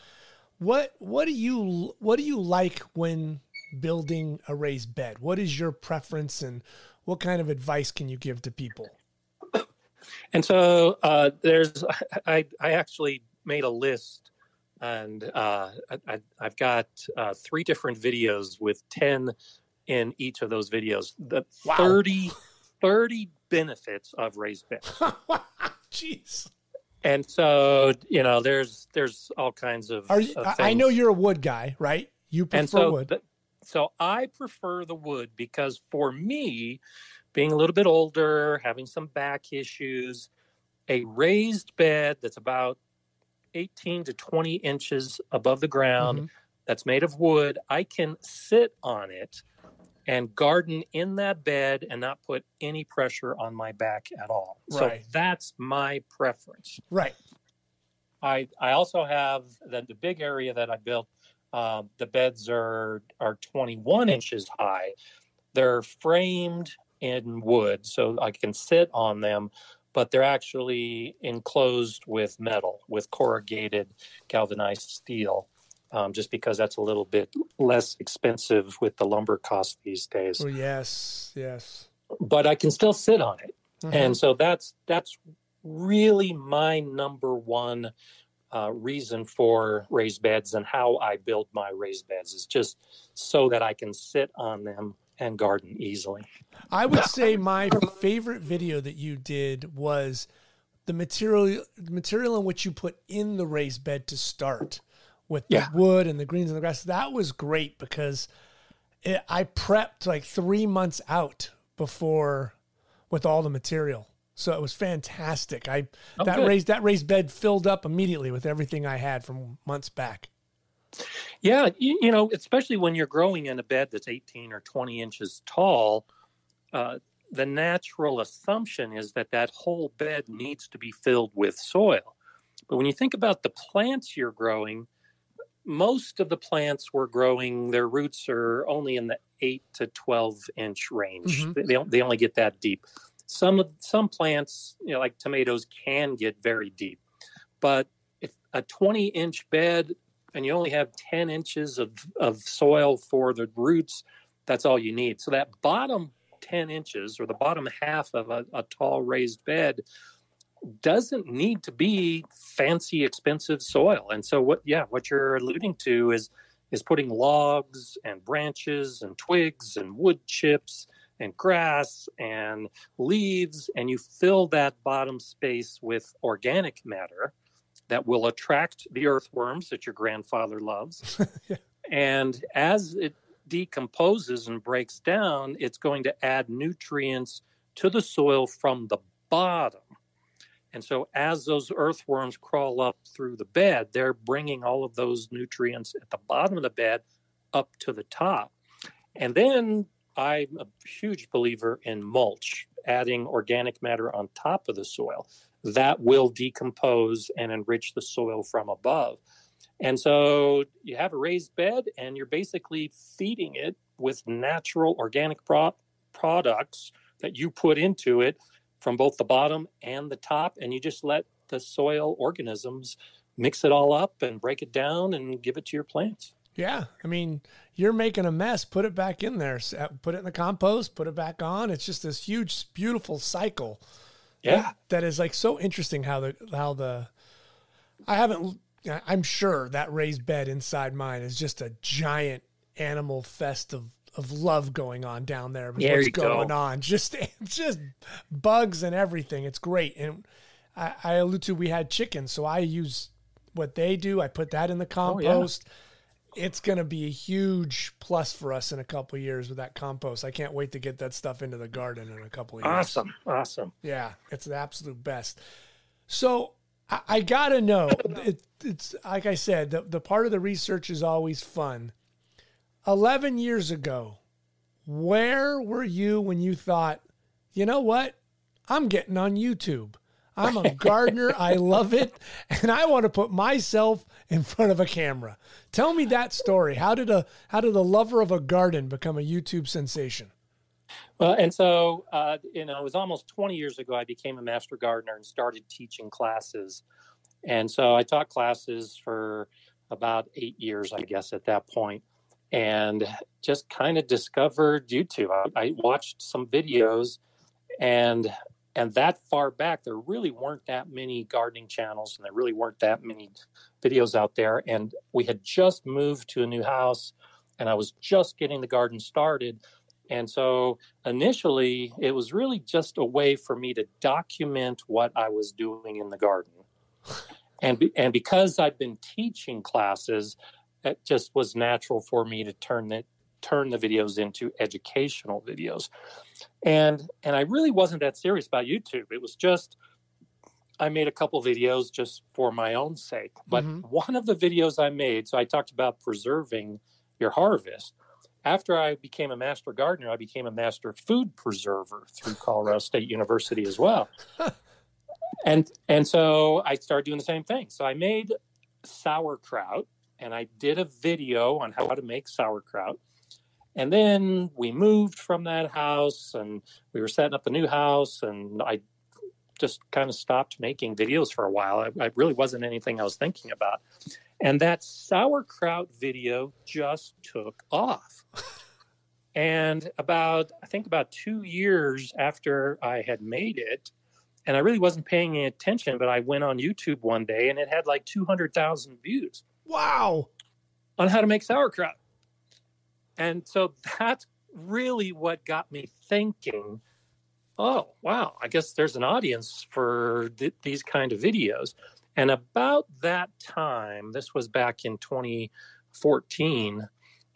What what do you what do you like when building a raised bed? What is your preference and what kind of advice can you give to people? And so uh, there's, I, I actually made a list, and uh, I, I- I've got uh, three different videos with ten in each of those videos. The Wow. 30, 30 benefits of raised beds. Jeez. And so you know, there's there's all kinds of. Are you, of I- know you're a wood guy, right? You prefer and so wood. so I prefer the wood because for me, being a little bit older, having some back issues, a raised bed that's about 18 to 20 inches above the ground, Mhm. that's made of wood, I can sit on it and garden in that bed and not put any pressure on my back at all. Right. So that's my preference. Right. I I also have the, the big area that I built. Um, the beds are are 21 inches high. They're framed in wood, so I can sit on them. but they're actually enclosed with metal, with corrugated galvanized steel. Um, just because that's a little bit less expensive with the lumber cost these days. Oh yes, yes. But I can still sit on it, mm-hmm. and so that's that's really my number one uh, reason for raised beds and how I build my raised beds is just so that I can sit on them and garden easily. I would say my favorite video that you did was the material the material in which you put in the raised bed to start with yeah. the wood and the greens and the grass. That was great because it, I prepped like three months out before with all the material. So it was fantastic. I oh, that good. raised that raised bed filled up immediately with everything I had from months back. Yeah, you, you, know, especially when you're growing in a bed that's 18 or 20 inches tall, uh, the natural assumption is that that whole bed needs to be filled with soil. But when you think about the plants you're growing, most of the plants we're growing, their roots are only in the 8 to 12 inch range. Mm-hmm. They, they only get that deep. Some some plants, you know, like tomatoes, can get very deep, but if a 20 inch bed and you only have 10 inches of, of soil for the roots, that's all you need. So that bottom 10 inches or the bottom half of a, a tall raised bed doesn't need to be fancy expensive soil and so what yeah what you're alluding to is is putting logs and branches and twigs and wood chips and grass and leaves and you fill that bottom space with organic matter that will attract the earthworms that your grandfather loves. yeah. And as it decomposes and breaks down, it's going to add nutrients to the soil from the bottom. And so, as those earthworms crawl up through the bed, they're bringing all of those nutrients at the bottom of the bed up to the top. And then I'm a huge believer in mulch, adding organic matter on top of the soil that will decompose and enrich the soil from above. And so you have a raised bed and you're basically feeding it with natural organic pro- products that you put into it from both the bottom and the top. And you just let the soil organisms mix it all up and break it down and give it to your plants. Yeah. I mean, you're making a mess, put it back in there, uh, put it in the compost, put it back on. It's just this huge, beautiful cycle yeah. That is like so interesting how the how the I haven't I'm sure that raised bed inside mine is just a giant animal fest of of love going on down there. There what's going go. on? Just just bugs and everything. It's great. And I, I allude to we had chickens, so I use what they do. I put that in the compost. Oh, yeah it's going to be a huge plus for us in a couple years with that compost. I can't wait to get that stuff into the garden in a couple of years. Awesome. Awesome. Yeah, it's the absolute best. So I, I got to know, it, it's like I said, the, the part of the research is always fun. 11 years ago, where were you when you thought, you know what? I'm getting on YouTube. I'm a gardener. I love it. And I want to put myself in front of a camera. Tell me that story. How did a how did a lover of a garden become a YouTube sensation? Well, and so uh, you know, it was almost 20 years ago. I became a master gardener and started teaching classes. And so I taught classes for about eight years, I guess, at that point, and just kind of discovered YouTube. I, I watched some videos, and and that far back there really weren't that many gardening channels and there really weren't that many videos out there and we had just moved to a new house and i was just getting the garden started and so initially it was really just a way for me to document what i was doing in the garden. And and because i'd been teaching classes it just was natural for me to turn it turn the videos into educational videos. And and i really wasn't that serious about youtube. It was just i made a couple videos just for my own sake. But mm-hmm. one of the videos i made so i talked about preserving your harvest. After i became a master gardener i became a master food preserver through colorado state university as well. And and so i started doing the same thing. So i made sauerkraut and i did a video on how to make sauerkraut and then we moved from that house and we were setting up a new house and I just kind of stopped making videos for a while. I, I really wasn't anything I was thinking about. And that sauerkraut video just took off. and about, I think about two years after I had made it, and I really wasn't paying any attention, but I went on YouTube one day and it had like 200,000 views. Wow. On how to make sauerkraut. And so that's really what got me thinking oh, wow, I guess there's an audience for th- these kind of videos. And about that time, this was back in 2014,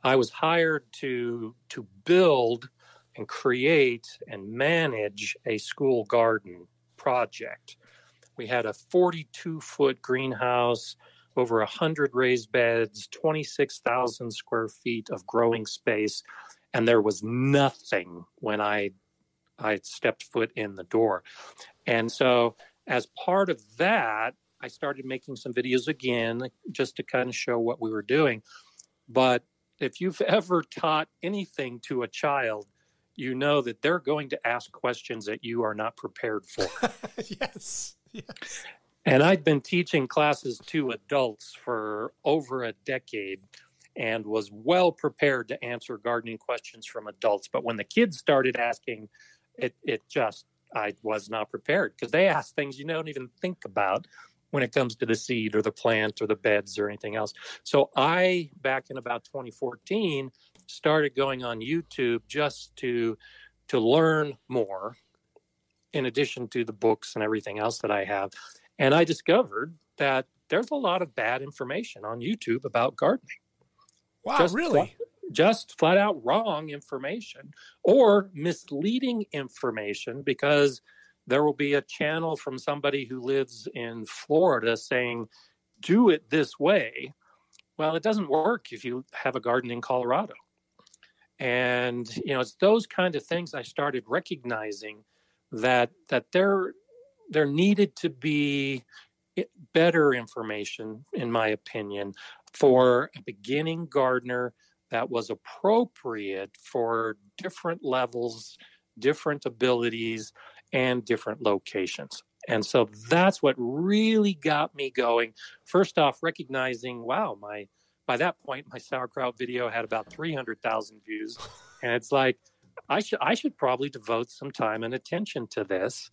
I was hired to to build and create and manage a school garden project. We had a 42 foot greenhouse, over 100 raised beds, 26,000 square feet of growing space, and there was nothing when I I stepped foot in the door. And so, as part of that, I started making some videos again just to kind of show what we were doing. But if you've ever taught anything to a child, you know that they're going to ask questions that you are not prepared for. yes. Yes. And I'd been teaching classes to adults for over a decade and was well prepared to answer gardening questions from adults. But when the kids started asking it it just I was not prepared because they ask things you don't even think about when it comes to the seed or the plant or the beds or anything else. So I back in about 2014 started going on YouTube just to to learn more in addition to the books and everything else that I have. And I discovered that there's a lot of bad information on YouTube about gardening. Wow, just really? just flat out wrong information or misleading information because there will be a channel from somebody who lives in Florida saying, do it this way. Well, it doesn't work if you have a garden in Colorado. And, you know, it's those kind of things I started recognizing that that there there needed to be eh, better information, in my opinion, for a beginning gardener that was appropriate for different levels, different abilities, and different locations. And so that's what really got me going. First off, recognizing, wow, my by that point my sauerkraut video had about 300,000 views, and it's like I should I should probably devote some time and attention to this.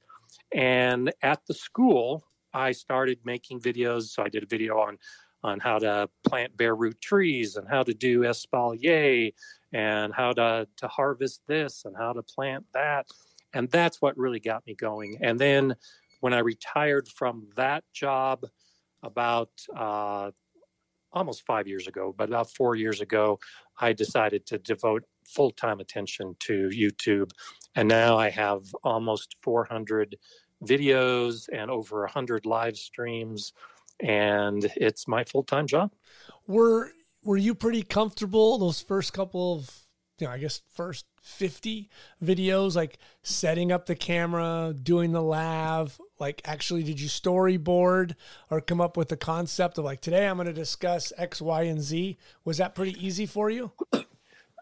And at the school, I started making videos. So I did a video on on how to plant bare root trees and how to do espalier and how to, to harvest this and how to plant that. And that's what really got me going. And then when I retired from that job about uh, almost five years ago, but about four years ago, I decided to devote full time attention to YouTube. And now I have almost 400 videos and over 100 live streams and it's my full time job. Were were you pretty comfortable those first couple of you know, I guess first 50 videos, like setting up the camera, doing the lav, like actually did you storyboard or come up with the concept of like today I'm going to discuss X, Y, and Z? Was that pretty easy for you?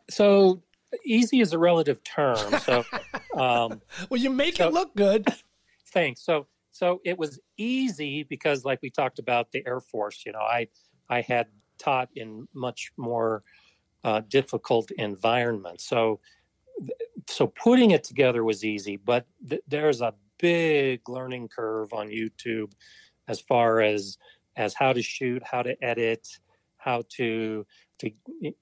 So easy is a relative term. So, um, well, you make so, it look good. Thanks. So so it was easy because, like we talked about, the Air Force. You know, I I had taught in much more uh, difficult environments. So so putting it together was easy, but th- there's a big learning curve on YouTube as far as as how to shoot, how to edit, how to to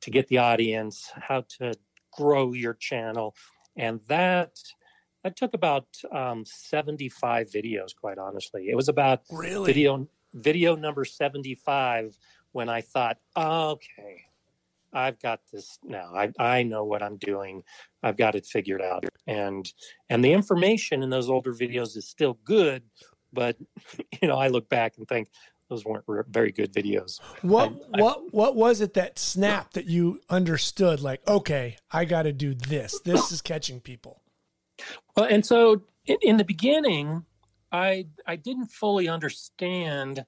to get the audience, how to grow your channel, and that that took about um, 75 videos, quite honestly. It was about really? video video number 75 when I thought, oh, okay, I've got this now. I, I know what I'm doing. I've got it figured out. And and the information in those older videos is still good, but you know, I look back and think those weren't very good videos. What I, what I, what was it that snapped that you understood like, okay, I got to do this. This is catching people. Well, and so in, in, the beginning, I I didn't fully understand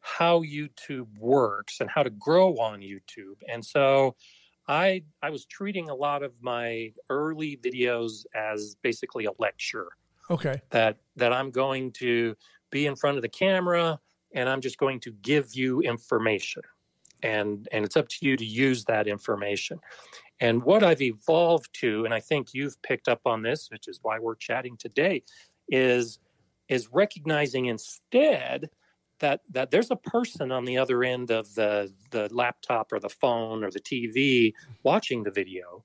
how YouTube works and how to grow on YouTube, and so I I was treating a lot of my early videos as basically a lecture. Okay. That that I'm going to be in front of the camera and I'm just going to give you information. And and it's up to you to use that information. And what I've evolved to, and I think you've picked up on this, which is why we're chatting today, is is recognizing instead that that there's a person on the other end of the the laptop or the phone or the TV watching the video.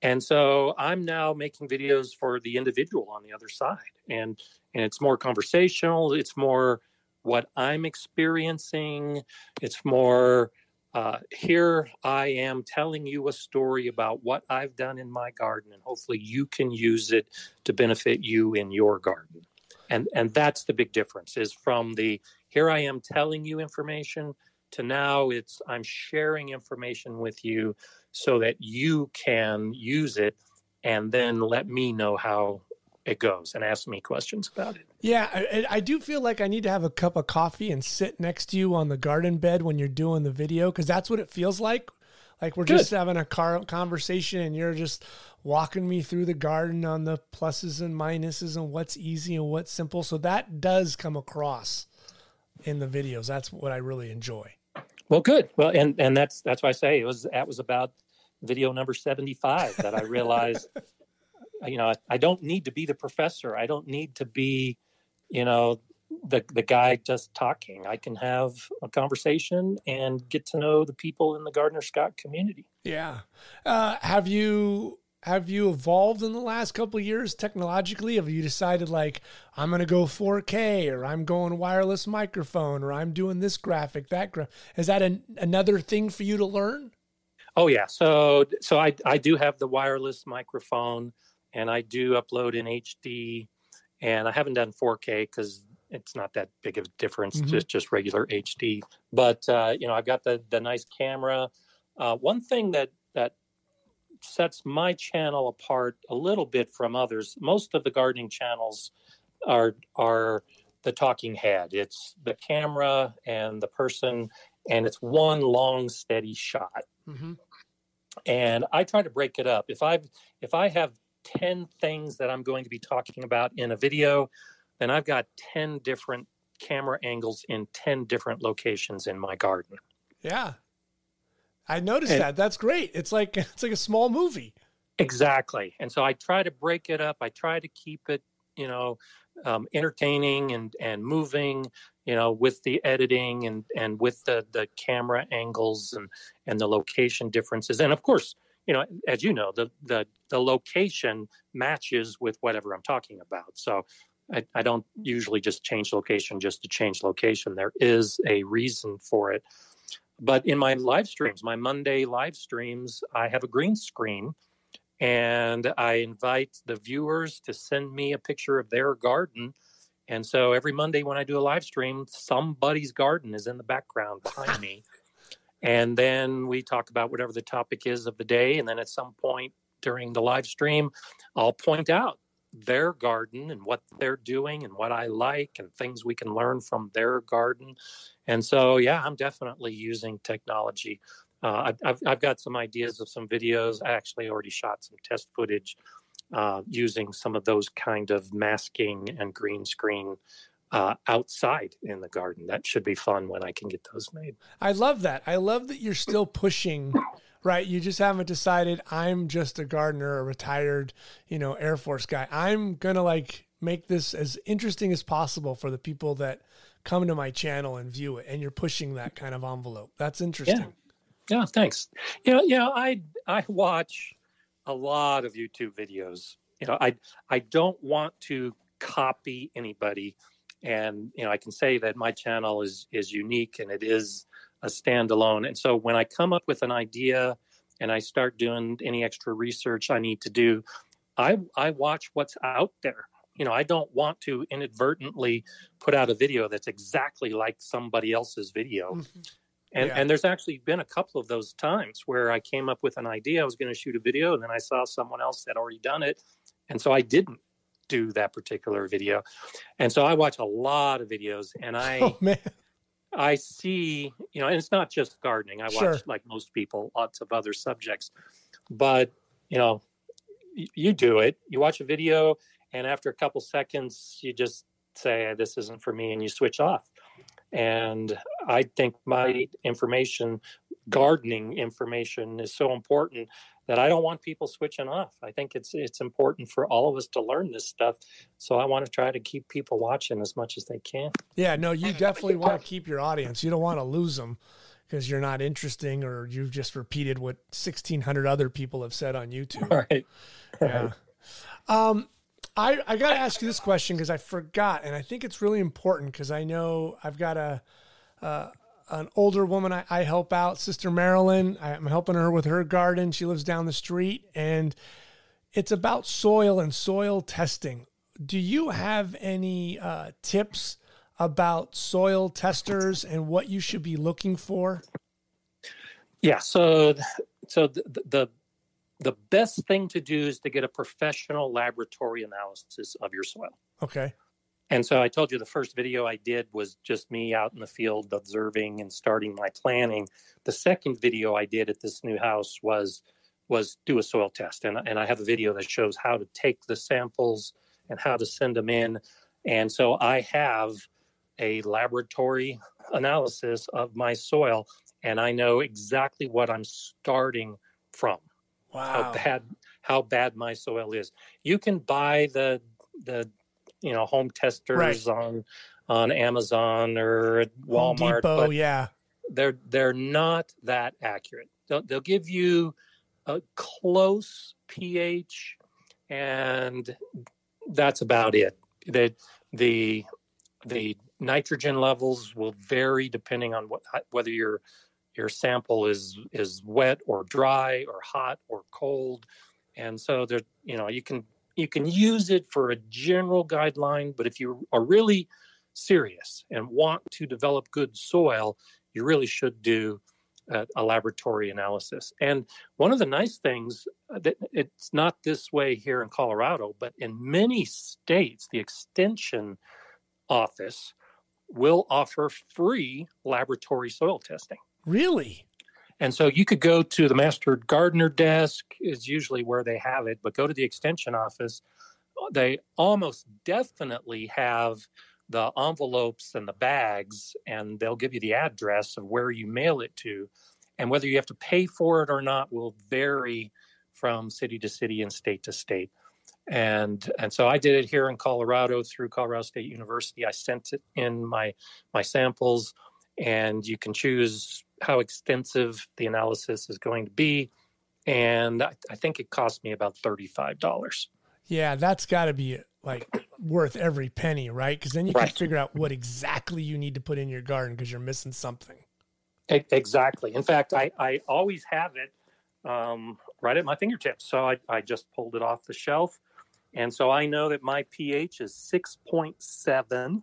And so I'm now making videos for the individual on the other side. And and it's more conversational, it's more what I'm experiencing, it's more uh, here I am telling you a story about what I've done in my garden, and hopefully you can use it to benefit you in your garden. And and that's the big difference is from the here I am telling you information to now it's I'm sharing information with you so that you can use it and then let me know how it goes and ask me questions about it. Yeah, I, I, do feel like I need to have a cup of coffee and sit next to you on the garden bed when you're doing the video because that's what it feels like. Like we're Good. just having a car conversation and you're just walking me through the garden on the pluses and minuses and what's easy and what's simple. So that does come across in the videos. That's what I really enjoy. Well, good. Well, and and that's that's why I say it was that was about video number seventy five that I realized. you know, I, I don't need to be the professor. I don't need to be, you know, the the guy just talking. I can have a conversation and get to know the people in the Gardener Scott community. Yeah. Uh, have you have you evolved in the last couple years technologically? Have you decided like I'm going to go 4K or I'm going wireless microphone or I'm doing this graphic that is that an, another thing for you to learn? Oh yeah, so so I I do have the wireless microphone and I do upload in HD and I haven't done 4K because it's not that big of a difference. Mm-hmm. It's just regular HD. But uh, you know, I've got the the nice camera. Uh, one thing that that sets my channel apart a little bit from others. Most of the gardening channels are are the talking head. It's the camera and the person, and it's one long steady shot. Mm-hmm. And I try to break it up. If I if I have ten things that I'm going to be talking about in a video, then I've got ten different camera angles in ten different locations in my garden. Yeah, I noticed and, that. That's great. It's like it's like a small movie. Exactly. And so I try to break it up. I try to keep it, you know, um, entertaining and and moving, you know, with the editing and and with the the camera angles and and the location differences. And of course, you know, as you know, the the the location matches with whatever I'm talking about. So I, I don't usually just change location just to change location. There is a reason for it. But in my live streams, my Monday live streams, I have a green screen and I invite the viewers to send me a picture of their garden. And so every Monday when I do a live stream, somebody's garden is in the background behind me. And then we talk about whatever the topic is of the day. And then at some point during the live stream, I'll point out their garden and what they're doing and what I like and things we can learn from their garden. And so, yeah, I'm definitely using technology. Uh, I've, I've got some ideas of some videos. I actually already shot some test footage uh, using some of those kind of masking and green screen uh, outside in the garden. That should be fun when I can get those made. I love that. I love that you're still pushing right? You just haven't decided I'm just a gardener, a retired, you know, Air Force guy. I'm going to like make this as interesting as possible for the people that come to my channel and view it. And you're pushing that kind of envelope. That's interesting. Yeah. yeah thanks. You know, you know, I, I watch a lot of YouTube videos. You know, I, I don't want to copy anybody. And, you know, I can say that my channel is, is unique and it is, a standalone. And so when I come up with an idea and I start doing any extra research I need to do, I I watch what's out there. You know, I don't want to inadvertently put out a video that's exactly like somebody else's video. Mm-hmm. And, yeah. and there's actually been a couple of those times where I came up with an idea. I was going to shoot a video, and then I saw someone else had already done it, and so I didn't do that particular video. And so I watch a lot of videos, and I oh, I see, you know, and it's not just gardening. I watch, sure. like most people, lots of other subjects. But, you know, you do it, you watch a video, and after a couple seconds, you just say, "This isn't for me," and you switch off. And I think my information, gardening information, is so important that I don't want people switching off. I think it's it's important for all of us to learn this stuff. So I want to try to keep people watching as much as they can. Yeah, no, you definitely want to keep your audience. You don't want to lose them because you're not interesting or you've just repeated what 1600 other people have said on YouTube. Right. Yeah. Um, I, I got to ask you this question because I forgot, and I think it's really important because I know I've got a, uh, an older woman I, I help out, Sister Marilyn. I'm helping her with her garden. She lives down the street, and it's about soil and soil testing. Do you have any uh, tips about soil testers and what you should be looking for? Yeah. So, so the, the the best thing to do is to get a professional laboratory analysis of your soil. Okay. And so I told you the first video I did was just me out in the field observing and starting my planning. The second video I did at this new house was was do a soil test, and and I have a video that shows how to take the samples and how to send them in. And so I have a laboratory analysis of my soil, and I know exactly what I'm starting from. Wow. How bad how bad my soil is. You can buy the the you know home testers Right. on on Amazon or Walmart, Depot, but yeah. they're they're not that accurate. They'll, they'll give you a close pH, and that's about it. The the the nitrogen levels will vary depending on what whether your your sample is is wet or dry or hot or cold, and so there you know you can you can use it for a general guideline, but if you are really serious and want to develop good soil, you really should do a, a laboratory analysis. And one of the nice things uh, that it's not this way here in Colorado, but in many states, the extension office will offer free laboratory soil testing. Really? And so you could go to the master gardener desk is usually where they have it, but go to the extension office. They almost definitely have the envelopes and the bags, and they'll give you the address of where you mail it to. And whether you have to pay for it or not will vary from city to city and state to state. And and so I did it here in Colorado through Colorado State University. I sent it in my my samples, and you can choose how extensive the analysis is going to be. And I, I think it cost me about $35. Yeah, that's got to be like worth every penny, right? Because then you can figure out what exactly you need to put in your garden because you're missing something. Exactly. In fact, I, I always have it um, right at my fingertips. So I, I just pulled it off the shelf. And so I know that my pH is 6.7.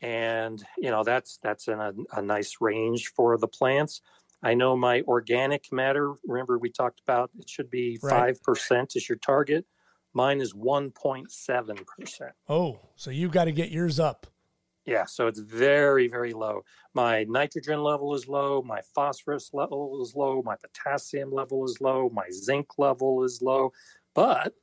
And, you know, that's that's in a, a nice range for the plants. I know my organic matter, remember we talked about it should be Right. 5% is your target. Mine is 1.7%. Oh, so you've got to get yours up. Yeah, so it's very, very low. My nitrogen level is low. My phosphorus level is low. My potassium level is low. My zinc level is low. But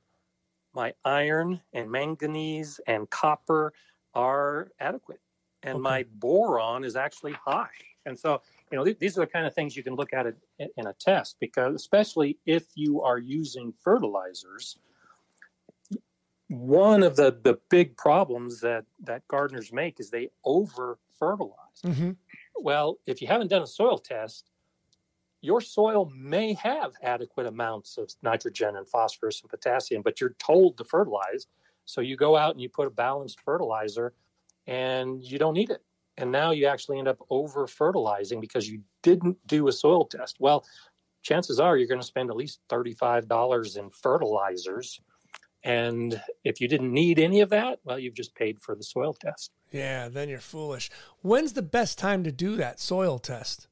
my iron and manganese and copper are adequate. And Okay. my boron is actually high. And so, you know, th- these are the kind of things you can look at it in, in a test because, especially if you are using fertilizers, one of the, the big problems that, that gardeners make is they over fertilize. hmm Well, if you haven't done a soil test, your soil may have adequate amounts of nitrogen and phosphorus and potassium, but you're told to fertilize. So you go out and you put a balanced fertilizer and you don't need it. And now you actually end up over fertilizing because you didn't do a soil test. Well, chances are you're going to spend at least $35 in fertilizers. And if you didn't need any of that, well, you've just paid for the soil test. Yeah, then you're foolish. When's the best time to do that soil test?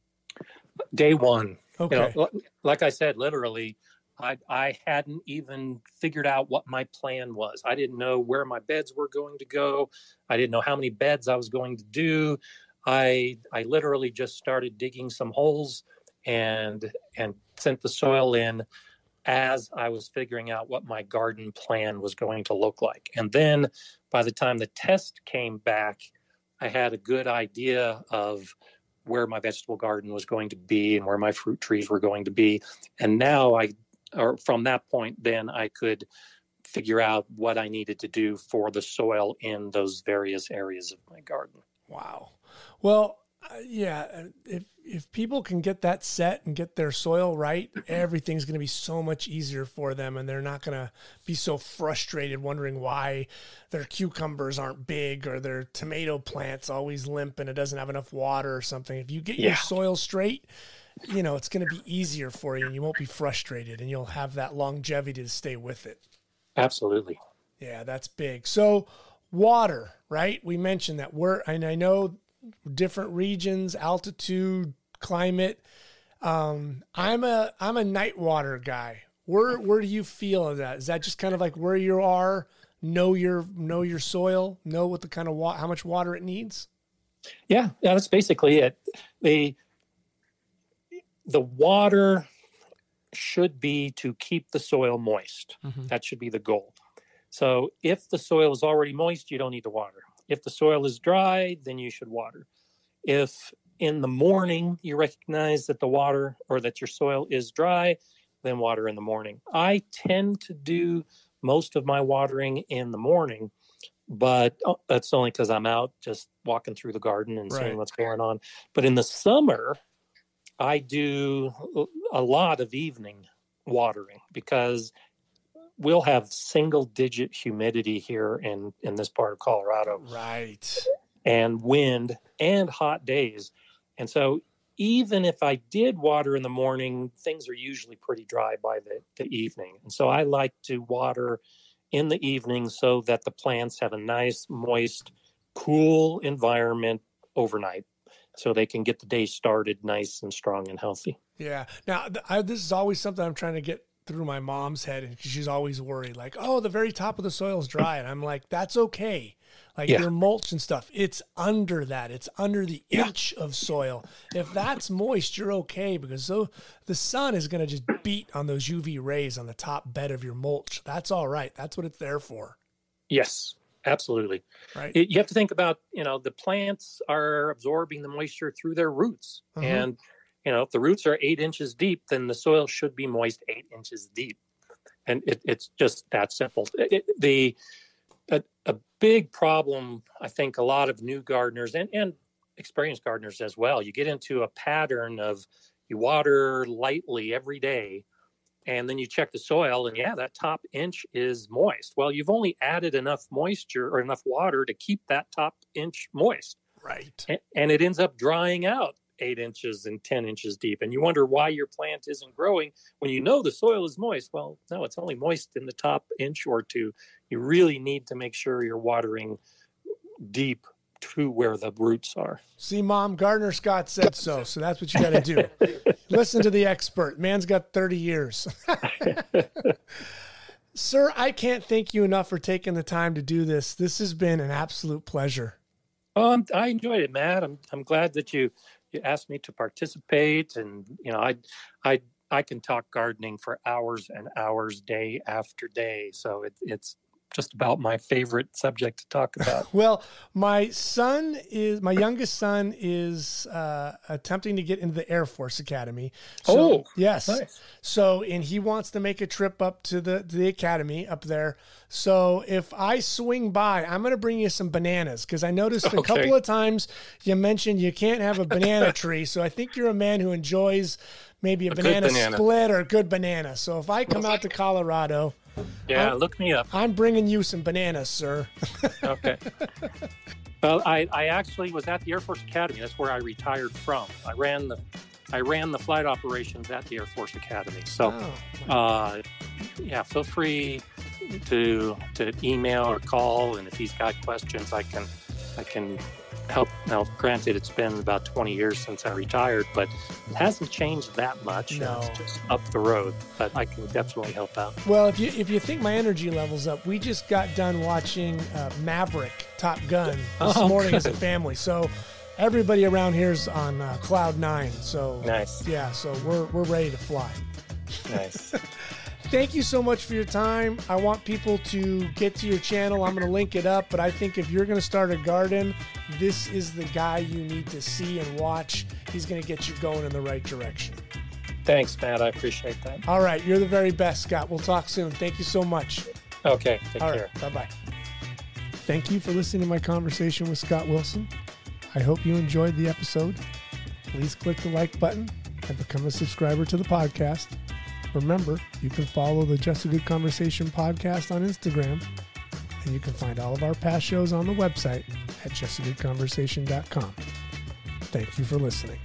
Day one. Okay. you know, like I said, literally, I I hadn't even figured out what my plan was. I didn't know where my beds were going to go. I didn't know how many beds I was going to do. I I literally just started digging some holes and and sent the soil in as I was figuring out what my garden plan was going to look like. And then by the time the test came back, I had a good idea of where my vegetable garden was going to be and where my fruit trees were going to be. And now I, or from that point, then I could figure out what I needed to do for the soil in those various areas of my garden. Wow. Well, uh, yeah, uh, if if people can get that set and get their soil right, everything's going to be so much easier for them, and they're not going to be so frustrated wondering why their cucumbers aren't big or their tomato plants always limp and it doesn't have enough water or something. If you get yeah. your soil straight, you know it's going to be easier for you, and you won't be frustrated, and you'll have that longevity to stay with it. Absolutely. Yeah, that's big. So water, right? We mentioned that we're, and I know different regions, altitude, climate. Um, I'm a I'm a night water guy. Where where do you feel that? Is that just kind of like where you are? Know your know your soil. Know what the kind of wa- how much water it needs. Yeah, yeah, that's basically it. The the water should be to keep the soil moist. Mm-hmm. That should be the goal. So if the soil is already moist, you don't need to water. If the soil is dry, then you should water. If in the morning you recognize that the water or that your soil is dry, then water in the morning. I tend to do most of my watering in the morning, but oh, that's only because I'm out just walking through the garden and right. seeing what's going on. But in the summer, I do a lot of evening watering because we'll have single digit humidity here in in this part of Colorado. Right. And wind and hot days. And so even if I did water in the morning, things are usually pretty dry by the, the evening. And so I like to water in the evening so that the plants have a nice, moist, cool environment overnight so they can get the day started nice and strong and healthy. Yeah. Now, I, this is always something I'm trying to get through my mom's head and she's always worried like oh the very top of the soil is dry and i'm like that's okay like yeah. your mulch and stuff it's under that it's under the yeah. inch of soil if that's moist you're okay because so the sun is going to just beat on those uv rays on the top bed of your mulch that's all right that's what it's there for yes absolutely right it, you have to think about you know the plants are absorbing the moisture through their roots mm-hmm. and you know, if the roots are eight inches deep, then the soil should be moist eight inches deep. And it, it's just that simple. It, the a, a, big problem, I think, a lot of new gardeners and, and experienced gardeners as well, you get into a pattern of you water lightly every day, and then you check the soil, and yeah, that top inch is moist. Well, you've only added enough moisture or enough water to keep that top inch moist. Right. And, and it ends up drying out eight inches and 10 inches deep. And you wonder why your plant isn't growing when you know the soil is moist. Well, no, it's only moist in the top inch or two. You really need to make sure you're watering deep to where the roots are. See, mom, Gardener Scott said so. So that's what you got to do. Listen to the expert. Man's got 30 years. Sir, I can't thank you enough for taking the time to do this. This has been an absolute pleasure. Um, I enjoyed it, Matt. I'm I'm glad that you you asked me to participate, and you know, I, I, I can talk gardening for hours and hours, day after day. So it, it's just about my favorite subject to talk about. well, my son is my youngest son is uh, attempting to get into the Air Force Academy. So, oh, yes. Nice. So, and he wants to make a trip up to the to the academy up there. So, if I swing by, I'm going to bring you some bananas because I noticed a couple of times you mentioned you can't have a banana tree. So, I think you're a man who enjoys maybe a, a banana, banana, split or a good banana. So, if I come out to Colorado yeah, I'm, look me up. I'm bringing you some bananas, sir. okay. Well, I, I actually was at the Air Force Academy. That's where I retired from. I ran the I ran the flight operations at the Air Force Academy. So, oh. uh, yeah, feel free to to email or call, and if he's got questions, I can I can help. Now, granted, it's been about 20 years since I retired, but it hasn't changed that much. No. It's just up the road, but I can definitely help out. Well, if you if you think my energy level's up, we just got done watching uh, Maverick Top Gun this oh, morning good. as a family. So everybody around here's on uh, cloud nine. So nice. Yeah, so we're we're ready to fly. Nice. thank you so much for your time. I want people to get to your channel. I'm going to link it up, but I think if you're going to start a garden, this is the guy you need to see and watch. He's going to get you going in the right direction. Thanks, Matt. I appreciate that. All right. You're the very best, Scott. We'll talk soon. Thank you so much. Okay. Take All care. right. Bye bye. Thank you for listening to my conversation with Scott Wilson. I hope you enjoyed the episode. Please click the like button and become a subscriber to the podcast. Remember, you can follow the Just a Good Conversation podcast on Instagram, and you can find all of our past shows on the website at justagoodconversation.com. Thank you for listening.